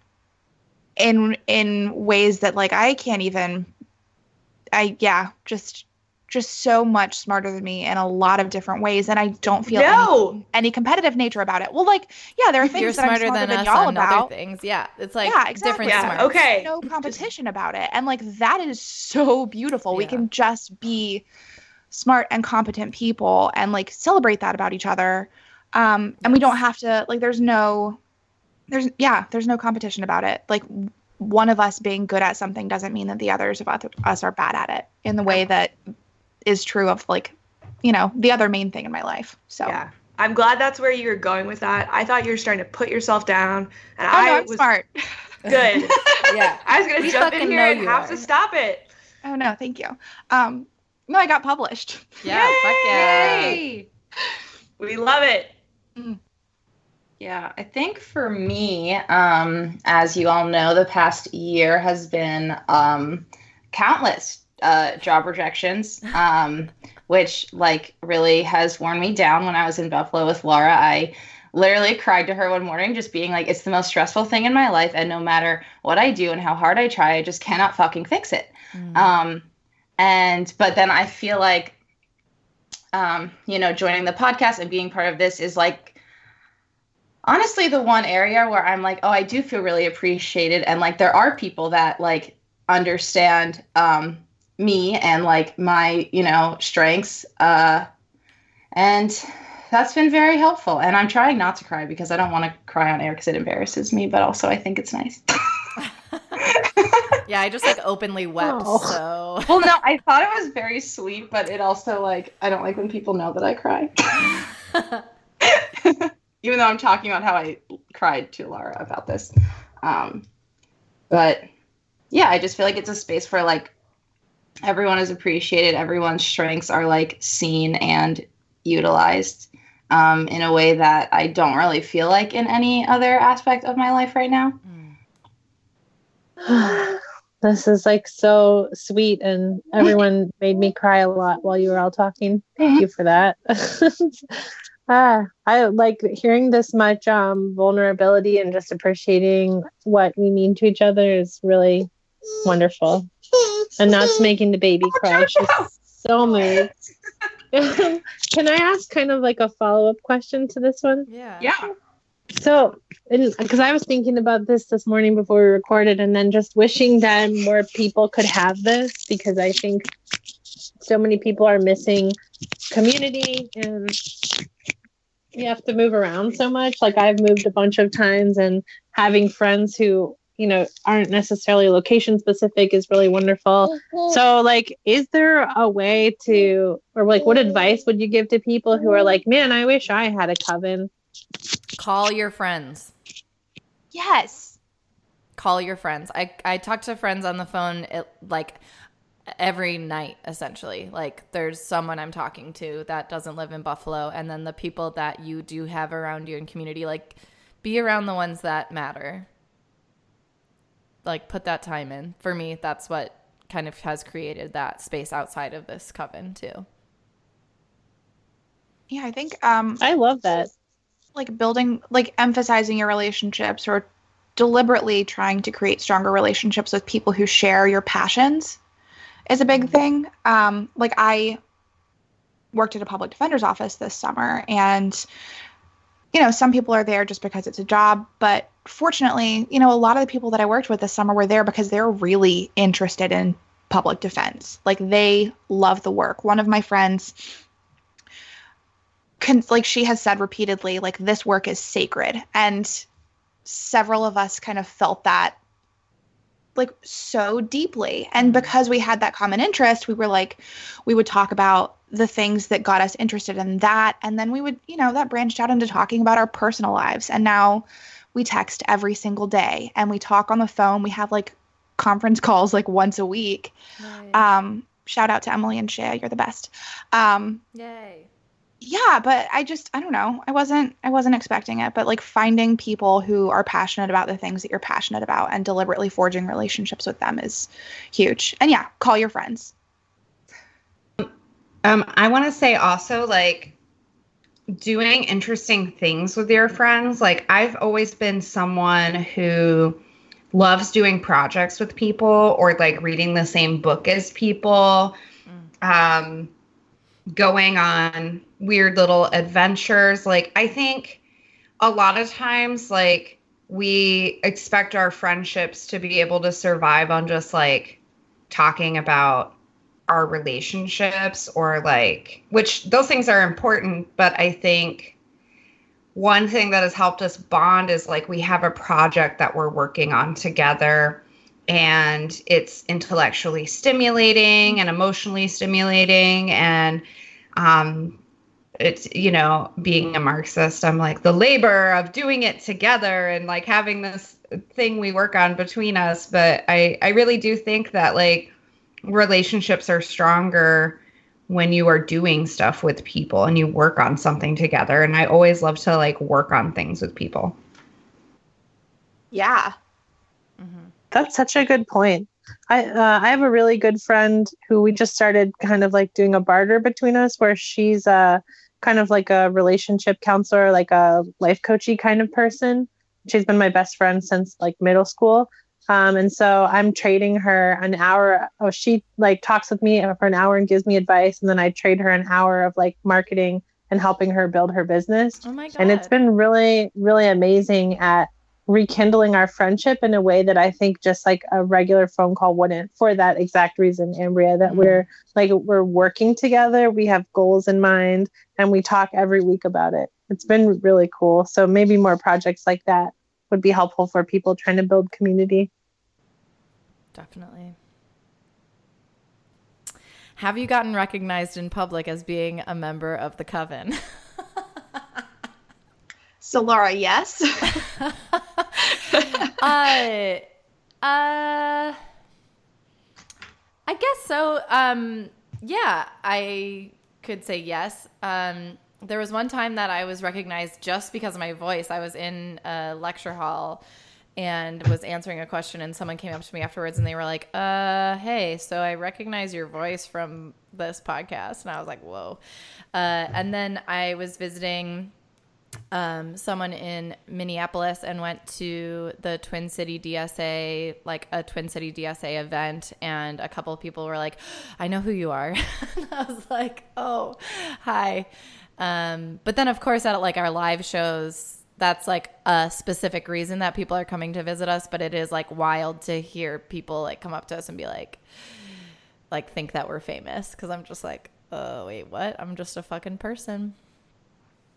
in in ways that like i can't even i yeah just just so much smarter than me in a lot of different ways and i don't feel any, no! any competitive nature about it. Well like yeah there are things You're that i'm smarter smarter than than, y'all about other things. Yeah, it's like Yeah, exactly. different Yeah, smarts. okay. no competition about it and like that is so beautiful. We can just be smart and competent people and like celebrate that about each other. Um and we don't have to like there's no there's yeah there's no competition about it. Like one of us being good at something doesn't mean that the others of us are bad at it in the way that is true of like you know the other main thing in my life so. Yeah. I'm glad that's where you're going with that. I thought you were starting to put yourself down and oh, i no, I'm was smart. Good. <laughs> Yeah. i was gonna We jump in fucking here know and you have are. to stop it. Oh no thank you. Um no i got published. Yeah. Fuck yeah. We love it. Yeah, I think for me, um, as you all know, the past year has been um, countless uh, job rejections, um, which like really has worn me down. When I was in Buffalo with Laura, I literally cried to her one morning, just being like, "It's the most stressful thing in my life, and no matter what I do and how hard I try, I just cannot fucking fix it." Mm. Um, and but then I feel like, um, you know, joining the podcast and being part of this is like honestly the one area where I'm like, oh, I do feel really appreciated, and like there are people that like understand um, me and like my you know strengths uh and that's been very helpful. And i'm trying not to cry because i don't want to cry on air because it embarrasses me but also i think it's nice. <laughs> Yeah i just like openly wept Oh. so. <laughs> Well no i thought it was very sweet but it also like i don't like when people know that i cry. <laughs> Even though i'm talking about how i cried to laura about this um but yeah i just feel like it's a space for like everyone is appreciated everyone's strengths are like seen and utilized um, in a way that i don't really feel like in any other aspect of my life right now <sighs> this is like so sweet, and everyone <laughs> made me cry a lot while you were all talking. Thank you for that. <laughs> ah, I like hearing this much um, vulnerability and just appreciating what we mean to each other is really wonderful. And that's making the baby cry. She's so <laughs> moved. <laughs> Can I ask kind of like a follow up question to this one? yeah yeah So, because I was thinking about this this morning before we recorded, and then just wishing that more people could have this because I think so many people are missing community and you have to move around so much. Like, I've moved a bunch of times, and having friends who, you know, aren't necessarily location specific is really wonderful. Mm-hmm. So, like, is there a way to, or like, what mm-hmm. advice would you give to people who are mm-hmm. like, man, I wish I had a coven? call your friends Yes. call your friends. I I talk to friends on the phone it, like every night essentially. Like there's someone I'm talking to that doesn't live in Buffalo and then the people that you do have around you in community like be around the ones that matter. Like put that time in. For me, that's what kind of has created that space outside of this coven too. Yeah, I think um I love that. like building like emphasizing your relationships or deliberately trying to create stronger relationships with people who share your passions is a big thing. Um like I worked at a public defender's office this summer and you know, some people are there just because it's a job, but fortunately, you know, a lot of the people that I worked with this summer were there because they're really interested in public defense. Like they love the work. One of my friends can like she has said repeatedly like this work is sacred and several of us kind of felt that like so deeply and mm-hmm. because we had that common interest we were like we would talk about the things that got us interested in that. And then we would you know that branched out into talking about our personal lives. And now we text every single day and we talk on the phone. We have like conference calls like once a week. Um shout out to emily and shea. You're the best. Um Yay. yeah but i just i don't know. I wasn't i wasn't expecting it. But like finding people who are passionate about the things that you're passionate about and deliberately forging relationships with them is huge. And yeah call your friends Um, I want to say also like doing interesting things with your friends. Like I've always been someone who loves doing projects with people or like reading the same book as people. Um, going on weird little adventures. Like I think a lot of times like we expect our friendships to be able to survive on just like talking about our relationships or like which those things are important but i think one thing that has helped us bond is like we have a project that we're working on together and it's intellectually stimulating and emotionally stimulating and um it's you know being a marxist i'm like the labor of doing it together and like having this thing we work on between us but i i really do think that like relationships are stronger when you are doing stuff with people and you work on something together and i always love to like work on things with people yeah That's such a good point. I uh, I have a really good friend who we just started kind of like doing a barter between us, where she's uh kind of like a relationship counselor, like a life coachy kind of person. She's been my best friend since like middle school. Um, and so I'm trading her an hour. Oh, she like talks with me for an hour and gives me advice, and then I trade her an hour of like marketing and helping her build her business Oh my god. and it's been really really amazing at rekindling our friendship in a way that I think just like a regular phone call wouldn't for that exact reason, Ambria, that mm-hmm. we're like we're working together, we have goals in mind, and we talk every week about it. It's been really cool. So maybe more projects like that would be helpful for people trying to build community. Definitely. Have you gotten recognized in public as being a member of the coven? <laughs> so, Laura, yes. <laughs> uh, uh, I guess so. Um, yeah, I could say yes. Um, there was one time that I was recognized just because of my voice. I was in a lecture hall and was answering a question and someone came up to me afterwards and they were like uh hey so i recognize your voice from this podcast. And i was like whoa. Uh, and then i was visiting um, someone in minneapolis and went to the twin city dsa like a twin city dsa event. And a couple of people were like i know who you are. <laughs> And i was like oh hi um, but then of course at like our live shows that's like a specific reason that people are coming to visit us, but it is like wild to hear people like come up to us and be like, like think that we're famous. Cause I'm just like, oh, wait, what? I'm just a fucking person.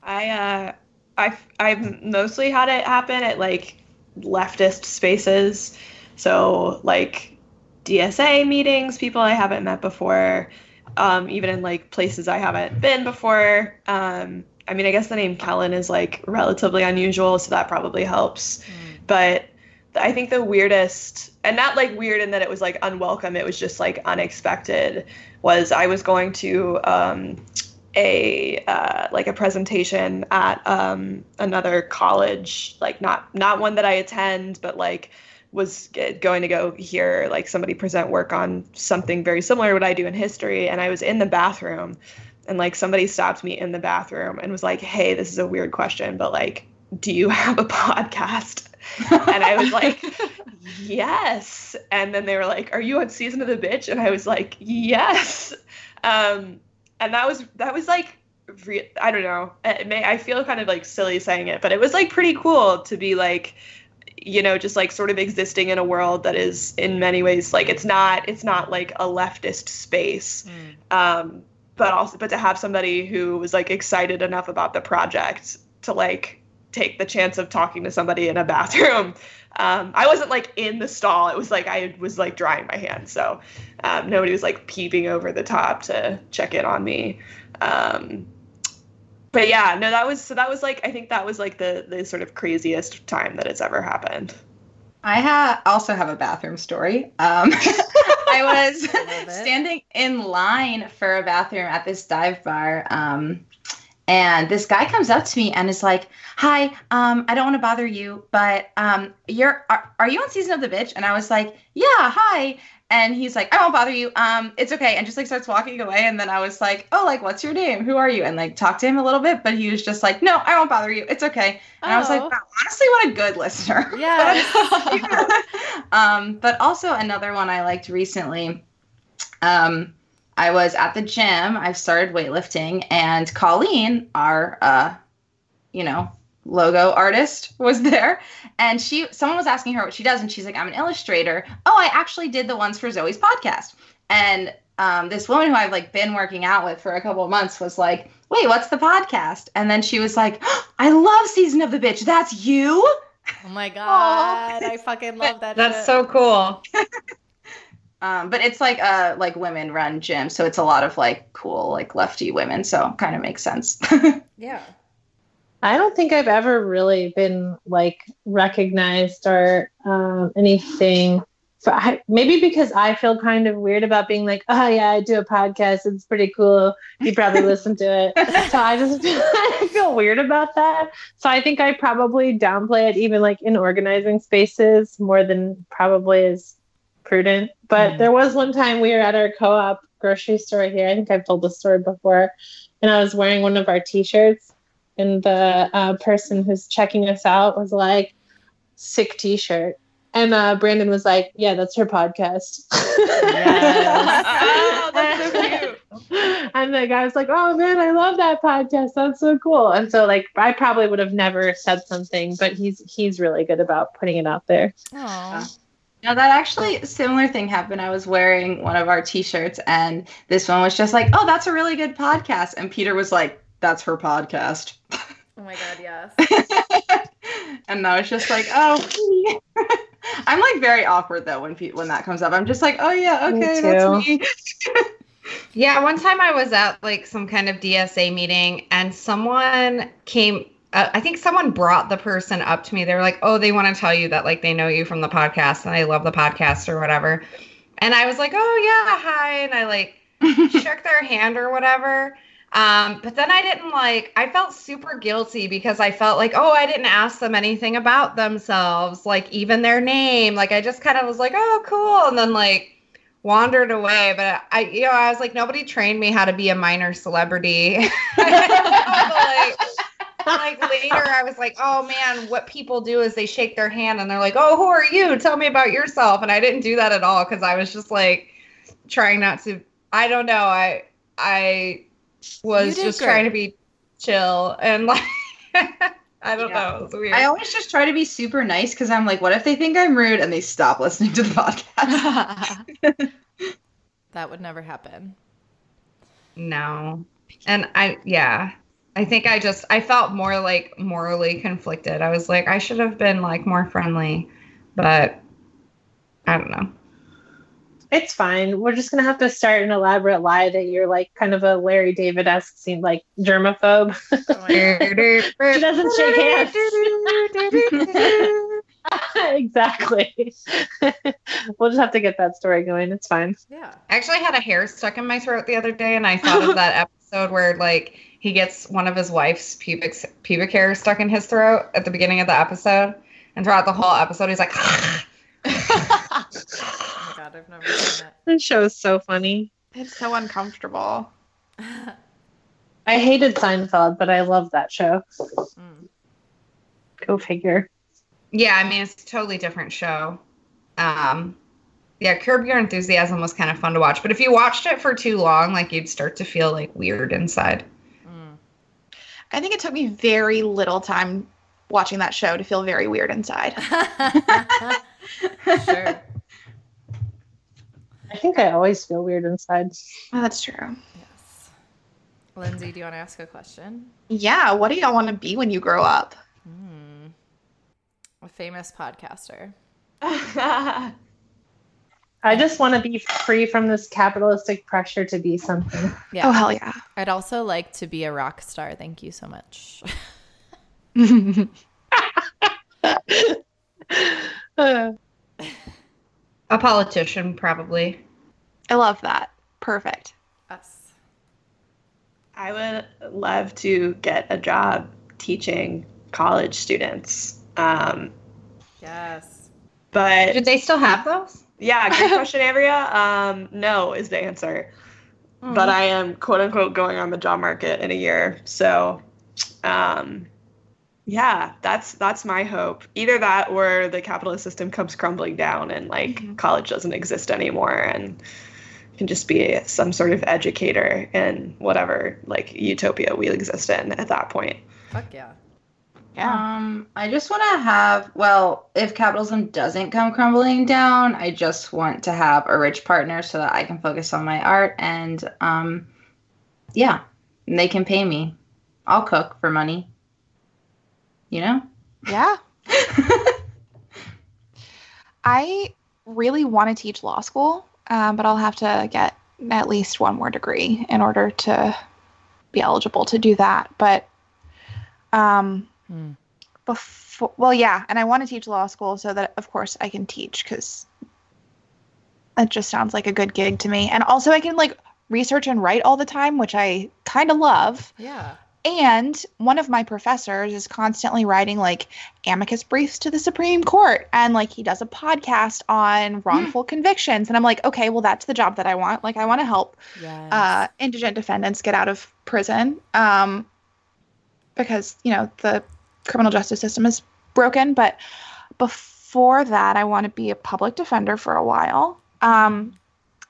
I, uh, I've, I've mostly had it happen at like leftist spaces. So like DSA meetings, people I haven't met before, um, even in like places I haven't been before. Um, I mean, I guess the name Kellen is like relatively unusual, so that probably helps. Mm. But I think the weirdest, and not like weird in that it was like unwelcome, it was just like unexpected, was I was going to um, a uh, like a presentation at um, another college, like not not one that I attend, but like was going to go hear like somebody present work on something very similar to what I do in history, and I was in the bathroom and like somebody stopped me in the bathroom and was like, "Hey, this is a weird question, but like, do you <laughs> have a podcast?" and I was like, <laughs> "Yes." And then they were like, "Are you on season of the bitch?" And I was like, "Yes." Um, and that was that was like re- I don't know. It may, I feel kind of like silly saying it, but it was like pretty cool to be like you know just like sort of existing in a world that is in many ways like it's not it's not like a leftist space. Mm. um but also but to have somebody who was like excited enough about the project to like take the chance of talking to somebody in a bathroom <laughs> um, i wasn't like in the stall. It was like i was like drying my hands. So um, nobody was like peeping over the top to check in on me. Um, but yeah no that was so that was like i think that was like the the sort of craziest time that it's ever happened I ha- also have a bathroom story. Um, <laughs> I was <laughs> standing in line for a bathroom at this dive bar. Um, and this guy comes up to me and is like, "Hi, um, I don't want to bother you, but um, you're are, are you on season of the bitch?" And I was like, "Yeah, hi." And he's like, I won't bother you. Um, it's okay. And just like starts walking away. And then I was like, Oh, like, what's your name? Who are you? And like talk to him a little bit, but he was just like, No, I won't bother you. It's okay. And oh. I was like, oh. wow, honestly, what a good listener. <laughs> Yeah. <laughs> um, but also another one I liked recently. Um, I was at the gym. I've started weightlifting, and Colleen, our uh, you know, logo artist was there. And she someone was asking her what she does and she's like i'm an illustrator. Oh i actually did the ones for zoe's podcast. And um, this woman who i've like been working out with for a couple of months was like wait what's the podcast? And then she was like oh, <gasps> i love season of the bitch. That's you? Oh my <laughs> god. I fucking love that that's shit. so cool. <laughs> Um, but it's like a like women run gym so it's a lot of like cool like lefty women so kind of makes sense. <laughs> Yeah I don't think I've ever really been like recognized or um, anything. For, I, maybe because I feel kind of weird about being like, oh yeah, I do a podcast. It's pretty cool. You probably <laughs> listen to it. So I just feel, <laughs> I feel weird about that. So I think I probably downplay it even like in organizing spaces more than probably is prudent. But mm. there was one time we were at our co-op grocery store here. I think I've told this story before, and I was wearing one of our T-shirts and the uh, person who's checking us out was like, "Sick T-shirt." And uh, Brandon was like, "Yeah, that's her podcast." Yes. <laughs> oh, that's so cute. and the guy was like, "Oh man, I love that podcast. That's so cool." And so like I probably would have never said something, but he's he's really good about putting it out there. Aw. Now that actually similar thing happened. I was wearing one of our t-shirts and this one was just like, "Oh, that's a really good podcast." And Peter was like, "That's her podcast." Oh my god, yes. <laughs> and I was just like, "Oh." <laughs> I'm like very awkward though when pe- when that comes up. I'm just like, "Oh yeah, okay, too. that's me." <laughs> Yeah, one time I was at like some kind of DSA meeting and someone came uh, I think someone brought the person up to me. They were like, "Oh, they want to tell you that like they know you from the podcast and I love the podcast or whatever." And I was like, "Oh yeah, hi." And I like shook their hand or whatever. Um, but then I didn't like I felt super guilty because I felt like, "Oh, I didn't ask them anything about themselves, like even their name." Like I just kind of was like, "Oh, cool." And then like wandered away but i you know i was like nobody trained me how to be a minor celebrity <laughs> like, like later i was like oh man what people do is they shake their hand and they're like oh who are you tell me about yourself and i didn't do that at all because i was just like trying not to i don't know i i was just great. trying to be chill and like <laughs> i don't Yeah. know it was weird I always just try to be super nice because I'm like, what if they think I'm rude and they stop listening to the podcast? <laughs> <laughs> That would never happen. No. And I yeah. I think I just I felt more like morally conflicted. I was like I should have been like more friendly, but I don't know. It's fine. We're just gonna have to start an elaborate lie that you're like kind of a Larry David esque seem like germaphobe. My <laughs> God. She doesn't shake hands. <laughs> <laughs> exactly. we'll just have to get that story going. It's fine. yeah. I actually had a hair stuck in my throat the other day and I thought of that episode where like he gets one of his wife's pubic pubic hair stuck in his throat at the beginning of the episode. And throughout the whole episode he's like Oh god, I've never seen This show is so funny. it's so uncomfortable. I hated Seinfeld, but I love that show. Mm. Go figure. Yeah, I mean it's a totally different show. Um yeah, Curb Your Enthusiasm was kind of fun to watch, but if you watched it for too long, like you'd start to feel like weird inside. Mm. I think it took me very little time watching that show to feel very weird inside. <laughs> sure. I think I always feel weird inside. Oh, that's true. Yes. Lindsay, do you want to ask a question? Yeah, what do y'all want to be when you grow up? Hmm. A famous podcaster. <laughs> I just want to be free from this capitalistic pressure to be something. Yeah. Oh hell yeah. I'd also like to be a rock star. Thank you so much. <laughs> <laughs> Uh, <laughs> A politician, probably. I love that. Perfect. Us. I would love to get a job teaching college students. Um, Yes. but Did they still have those? yeah, good <laughs> question, Averia. Um, no is the answer. But I am quote unquote going on the job market in a year. So um yeah, that's that's my hope. Either that or the capitalist system comes crumbling down and like Mhm. college doesn't exist anymore and can just be some sort of educator in whatever like utopia we exist in at that point. Fuck yeah. Yeah. Um, I just want to have, well, if capitalism doesn't come crumbling down, I just want to have a rich partner so that I can focus on my art and, um, yeah, and they can pay me. I'll cook for money. You know? Yeah. <laughs> I really want to teach law school, um, but I'll have to get at least one more degree in order to be eligible to do that. But um, Hmm. before, well, yeah, and I want to teach law school so that, of course, I can teach because that just sounds like a good gig to me. And also, I can like research and write all the time, which I kind of love. Yeah. And one of my professors is constantly writing like amicus briefs to the Supreme Court. And like he does a podcast on wrongful convictions. And I'm like, okay, well, that's the job that I want. Like, I want to help Yes. uh, indigent defendants get out of prison um, because, you know, the criminal justice system is broken. But before that, I want to be a public defender for a while. Um,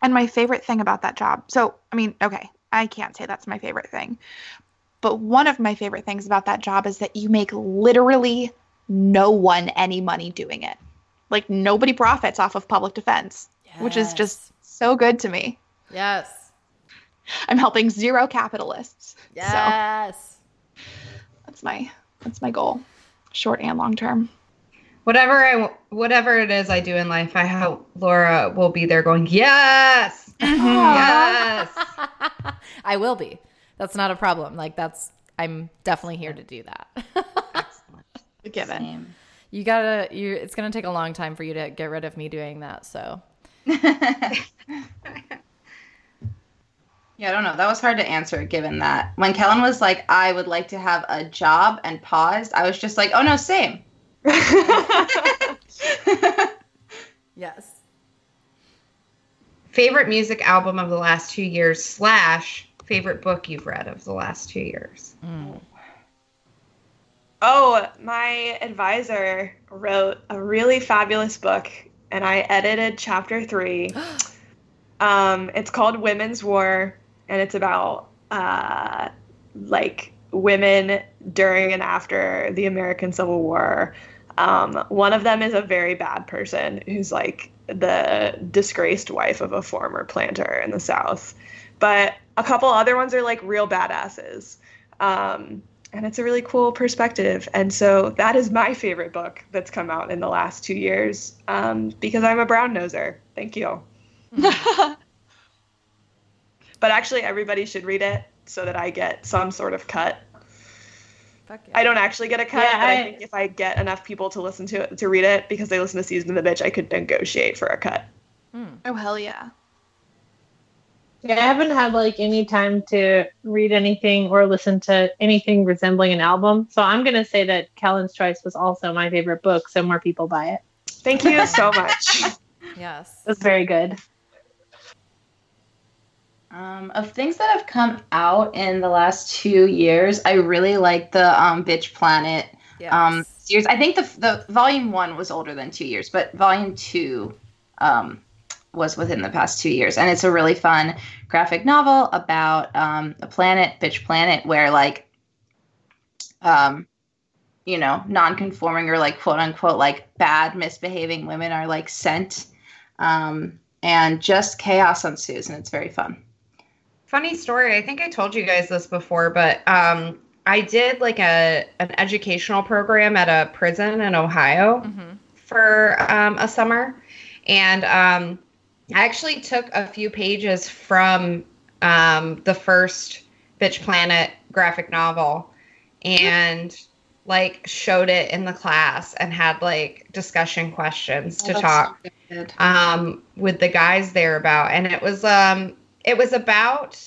and my favorite thing about that job, so, I mean, okay, I can't say that's my favorite thing. But one of my favorite things about that job is that you make literally no one any money doing it. Like nobody profits off of public defense, which is just so good to me. Yes. I'm helping zero capitalists. So Yes. that's my that's my goal, short and long term. Whatever I whatever it is I do in life, I hope Laura will be there going, Yes. <laughs> Yes. <laughs> I will be. That's not a problem. Like that's I'm definitely here to do that. <laughs> Excellent. Given. Same. you gotta you it's gonna take a long time for you to get rid of me doing that, so <laughs> Yeah, I don't know. That was hard to answer given that when Kellen was like, I would like to have a job and paused, I was just like, oh no, same. <laughs> yes. Favorite music album of the last two years slash favorite book you've read of the last two years. Mm. Oh, my advisor wrote a really fabulous book, and I edited chapter three. <gasps> Um, it's called Women's War, and it's about uh, like women during and after the American Civil War. Um, one of them is a very bad person who's like the disgraced wife of a former planter in the South. But a couple other ones are like real badasses. Um, and it's a really cool perspective. And so that is my favorite book that's come out in the last two years um, because I'm a brown noser. Thank you. <laughs> But actually, everybody should read it so that I get some sort of cut. Fuck yeah. I don't actually get a cut, Yeah, but I, I- think if I get enough people to listen to it to read it because they listen to Season of the Bitch, I could negotiate for a cut. Oh hell yeah. Yeah, I haven't had like any time to read anything or listen to anything resembling an album. So I'm gonna say that Kellen's Choice was also my favorite book, so more people buy it. Thank you so much. <laughs> Yes. It was very good. Um, of things that have come out in the last two years, I really like the um, Bitch Planet Yes. um, series. I think the the volume one was older than two years, but volume two um, was within the past two years, and it's a really fun graphic novel about um, a planet, Bitch Planet, where like, um, you know, non-conforming or like quote unquote like bad misbehaving women are like sent, um, and just chaos ensues, and it's very fun. Funny story. I think I told you guys this before, but um, I did like a an educational program at a prison in Ohio Mhm. for um, a summer, and um, I actually took a few pages from um, the first Bitch Planet graphic novel, and like showed it in the class and had like discussion questions to Oh, that's talk so um, with the guys there about, and it was um, it was about.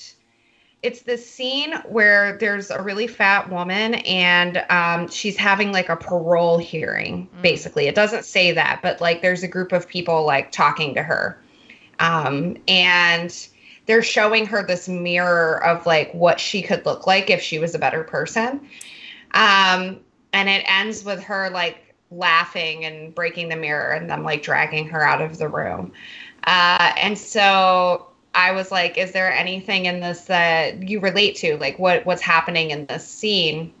It's this scene where there's a really fat woman and um, she's having like a parole hearing. Mm. Basically, it doesn't say that, but like there's a group of people like talking to her, um, and they're showing her this mirror of like what she could look like if she was a better person. Um, and it ends with her like laughing and breaking the mirror and them like dragging her out of the room. Uh, and so I was like, is there anything in this that you relate to? Like what what's happening in this scene?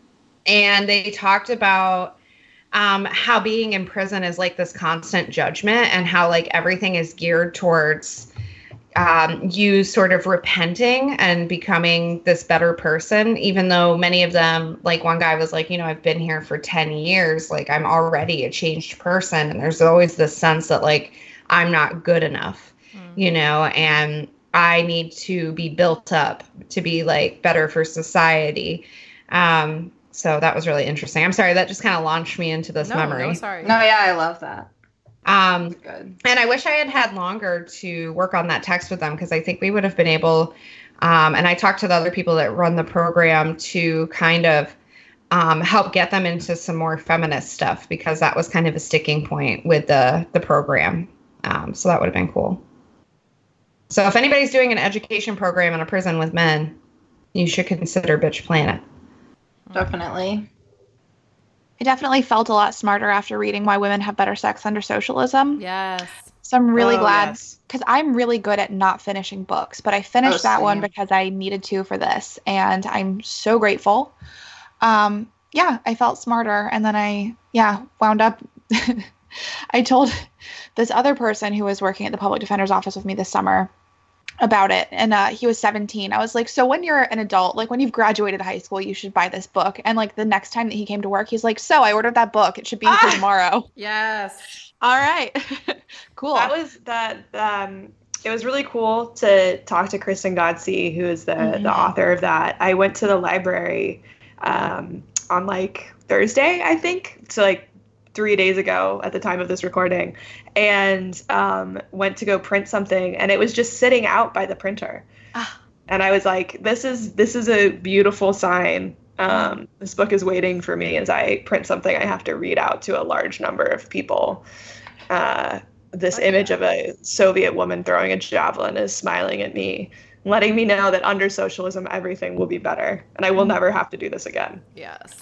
And they talked about um, how being in prison is like this constant judgment and how like everything is geared towards um, you sort of repenting and becoming this better person, even though many of them, like one guy was like, you know, I've been here for 10 years, like I'm already a changed person. And there's always this sense that like I'm not good enough, Mm. you know, and I need to be built up to be like better for society. Um, so that was really interesting. I'm sorry, that just kind of launched me into this no, memory. No, sorry. No, yeah, I love that. Um, Good. and I wish I had had longer to work on that text with them because I think we would have been able. Um, and I talked to the other people that run the program to kind of um, help get them into some more feminist stuff because that was kind of a sticking point with the the program. Um, so that would have been cool. So if anybody's doing an education program in a prison with men, you should consider Bitch Planet. Definitely. I definitely felt a lot smarter after reading Why Women Have Better Sex Under Socialism. Yes. So I'm really Oh, glad yes. because I'm really good at not finishing books, but I finished Oh, that one because I needed to for this, and I'm so grateful. Um, yeah, I felt smarter, and then I, yeah, wound up. <laughs> I told this other person who was working at the public defender's office with me this summer about it, and uh, he was 17. I was like, "So when you're an adult, like when you've graduated high school, you should buy this book." And like the next time that he came to work, he's like, "So I ordered that book. It should be here Ah! tomorrow." <laughs> <laughs> Yes. All right, <laughs> cool. That was that. Um, it was really cool to talk to Kristen Ghodsee, who is the Mhm. the author of that. I went to the library um, on like Thursday, I think, to like three days ago at the time of this recording, and um, went to go print something, and it was just sitting out by the printer. Ah. And I was like, "This is this is a beautiful sign." Um, this book is waiting for me as I print something I have to read out to a large number of people. Uh, this image of a Soviet woman throwing a javelin is smiling at me, letting me know that under socialism everything will be better, and I will never have to do this again. Yes.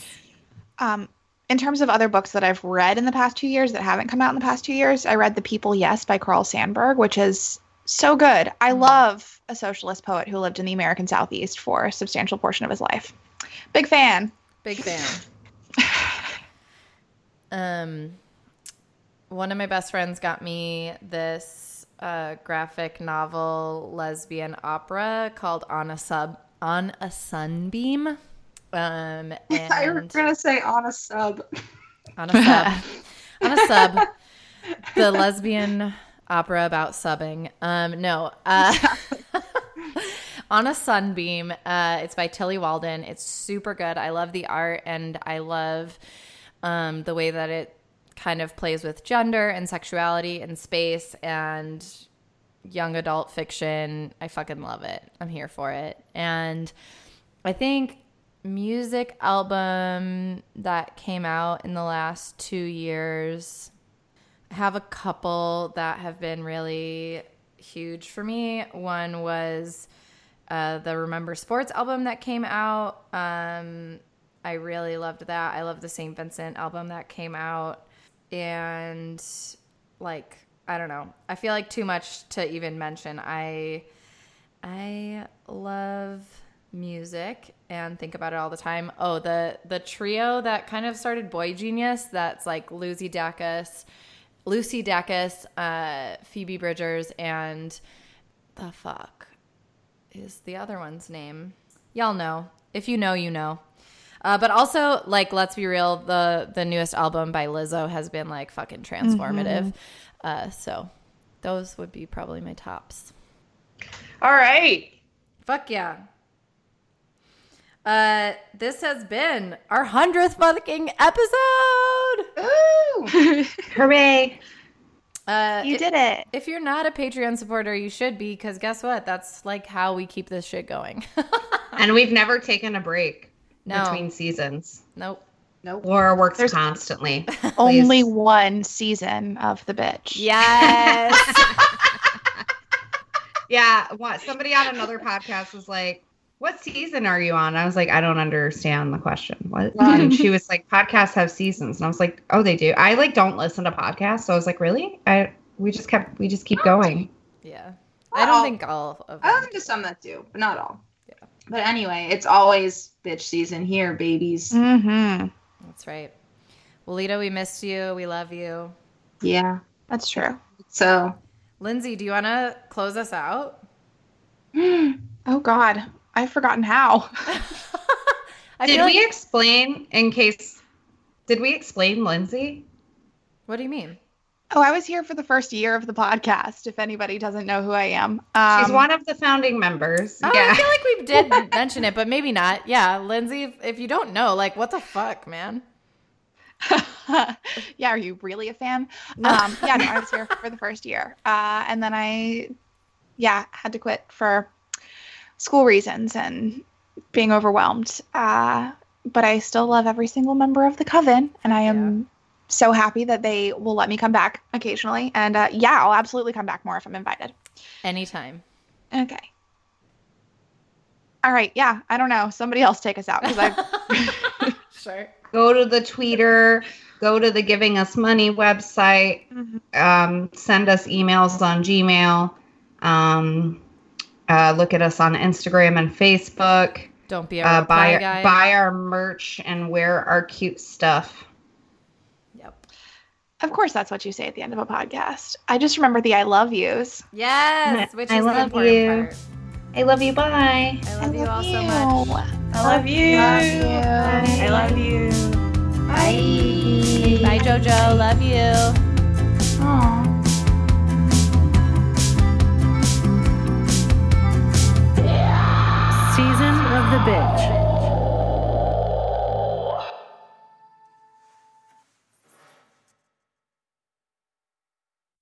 Um, in terms of other books that I've read in the past two years that haven't come out in the past two years, I read The People Yes by Carl Sandburg, which is so good. I Mm. love a socialist poet who lived in the American Southeast for a substantial portion of his life. Big fan. Big <laughs> fan. Um, one of my best friends got me this uh, graphic novel lesbian opera called On a Sub On a Sunbeam. Um, <laughs> I was gonna say on a sub. on a sub, <laughs> on a sub, <laughs> the lesbian opera about subbing. Um, no, uh, on a sunbeam. Uh, it's by Tilly Walden. It's super good. I love the art and I love um, the way that it kind of plays with gender and sexuality and space and young adult fiction. I fucking love it. I'm here for it. And I think music album that came out in the last two years. I have a couple that have been really huge for me. One was uh, the Remember Sports album that came out. Um, I really loved that. I love the St. Vincent album that came out. And like, I don't know. I feel like too much to even mention. I I love music and think about it all the time. Oh, the the trio that kind of started Boy Genius. That's like Lucy Dacus, Lucy Dacus, uh, Phoebe Bridgers, and the fuck is the other one's name? Y'all know. If you know, you know. Uh, but also, like, let's be real, the the newest album by Lizzo has been like fucking transformative. Uh, so those would be probably my tops. All right. Fuck yeah. Uh, this has been our hundredth fucking episode. Ooh. <laughs> Hooray! Uh, you i- did it. If you're not a Patreon supporter, you should be, because guess what? That's like how we keep this shit going. <laughs> And we've never taken a break No. between seasons. nope. Nope. Laura works There's constantly. <laughs> Only one season of The Bitch. Yes. Yeah, what somebody on another podcast was like, "What season are you on?" I was like, "I don't understand the question." What? <laughs> And she was like, "Podcasts have seasons," and I was like, "Oh, they do." I like don't listen to podcasts, so I was like, "Really?" I we just kept we just keep going. yeah. I don't think all of I them. listen to some that do, but not all. Yeah. But anyway, it's always bitch season here, babies. Mm-hmm. That's right. Well, Lita, we missed you. We love you. Yeah. That's true. So, Lindsay, do you want to close us out? <gasps> Oh God, I've forgotten how. <laughs> Did we like- explain in case? Did we explain Lindsay? what do you mean? Oh, I was here for the first year of the podcast. If anybody doesn't know who I am, um, She's one of the founding members. Oh, yeah. I feel like we <laughs> did mention it, but maybe not. Yeah, Lindsay, if, if you don't know, like, what the fuck, man? <laughs> yeah, are you really a fan? Um, yeah, no, I was here for the first year, uh, and then I, yeah, had to quit for school reasons and being overwhelmed. Uh, but I still love every single member of the coven, and I am so happy that they will let me come back occasionally. And uh, yeah, I'll absolutely come back more if I'm invited. Anytime. Okay. All right. Yeah, I don't know. Somebody else take us out because I. <laughs> Sure. Go to the Twitter. Go to the Giving Us Money website. Um, send us emails on Gmail. Um, uh, look at us on Instagram and Facebook. Don't be a Uh, buy guy. buy our merch and wear our cute stuff. Yep. Of course, that's what you say at the end of a podcast. I just remember the I love yous. Yes, <laughs> which I is the love important you. part. I love you. Bye. I love you all so much. I love you. Love you. I love you. Bye. Bye, JoJo. Love you. Aw. Of the Bitch.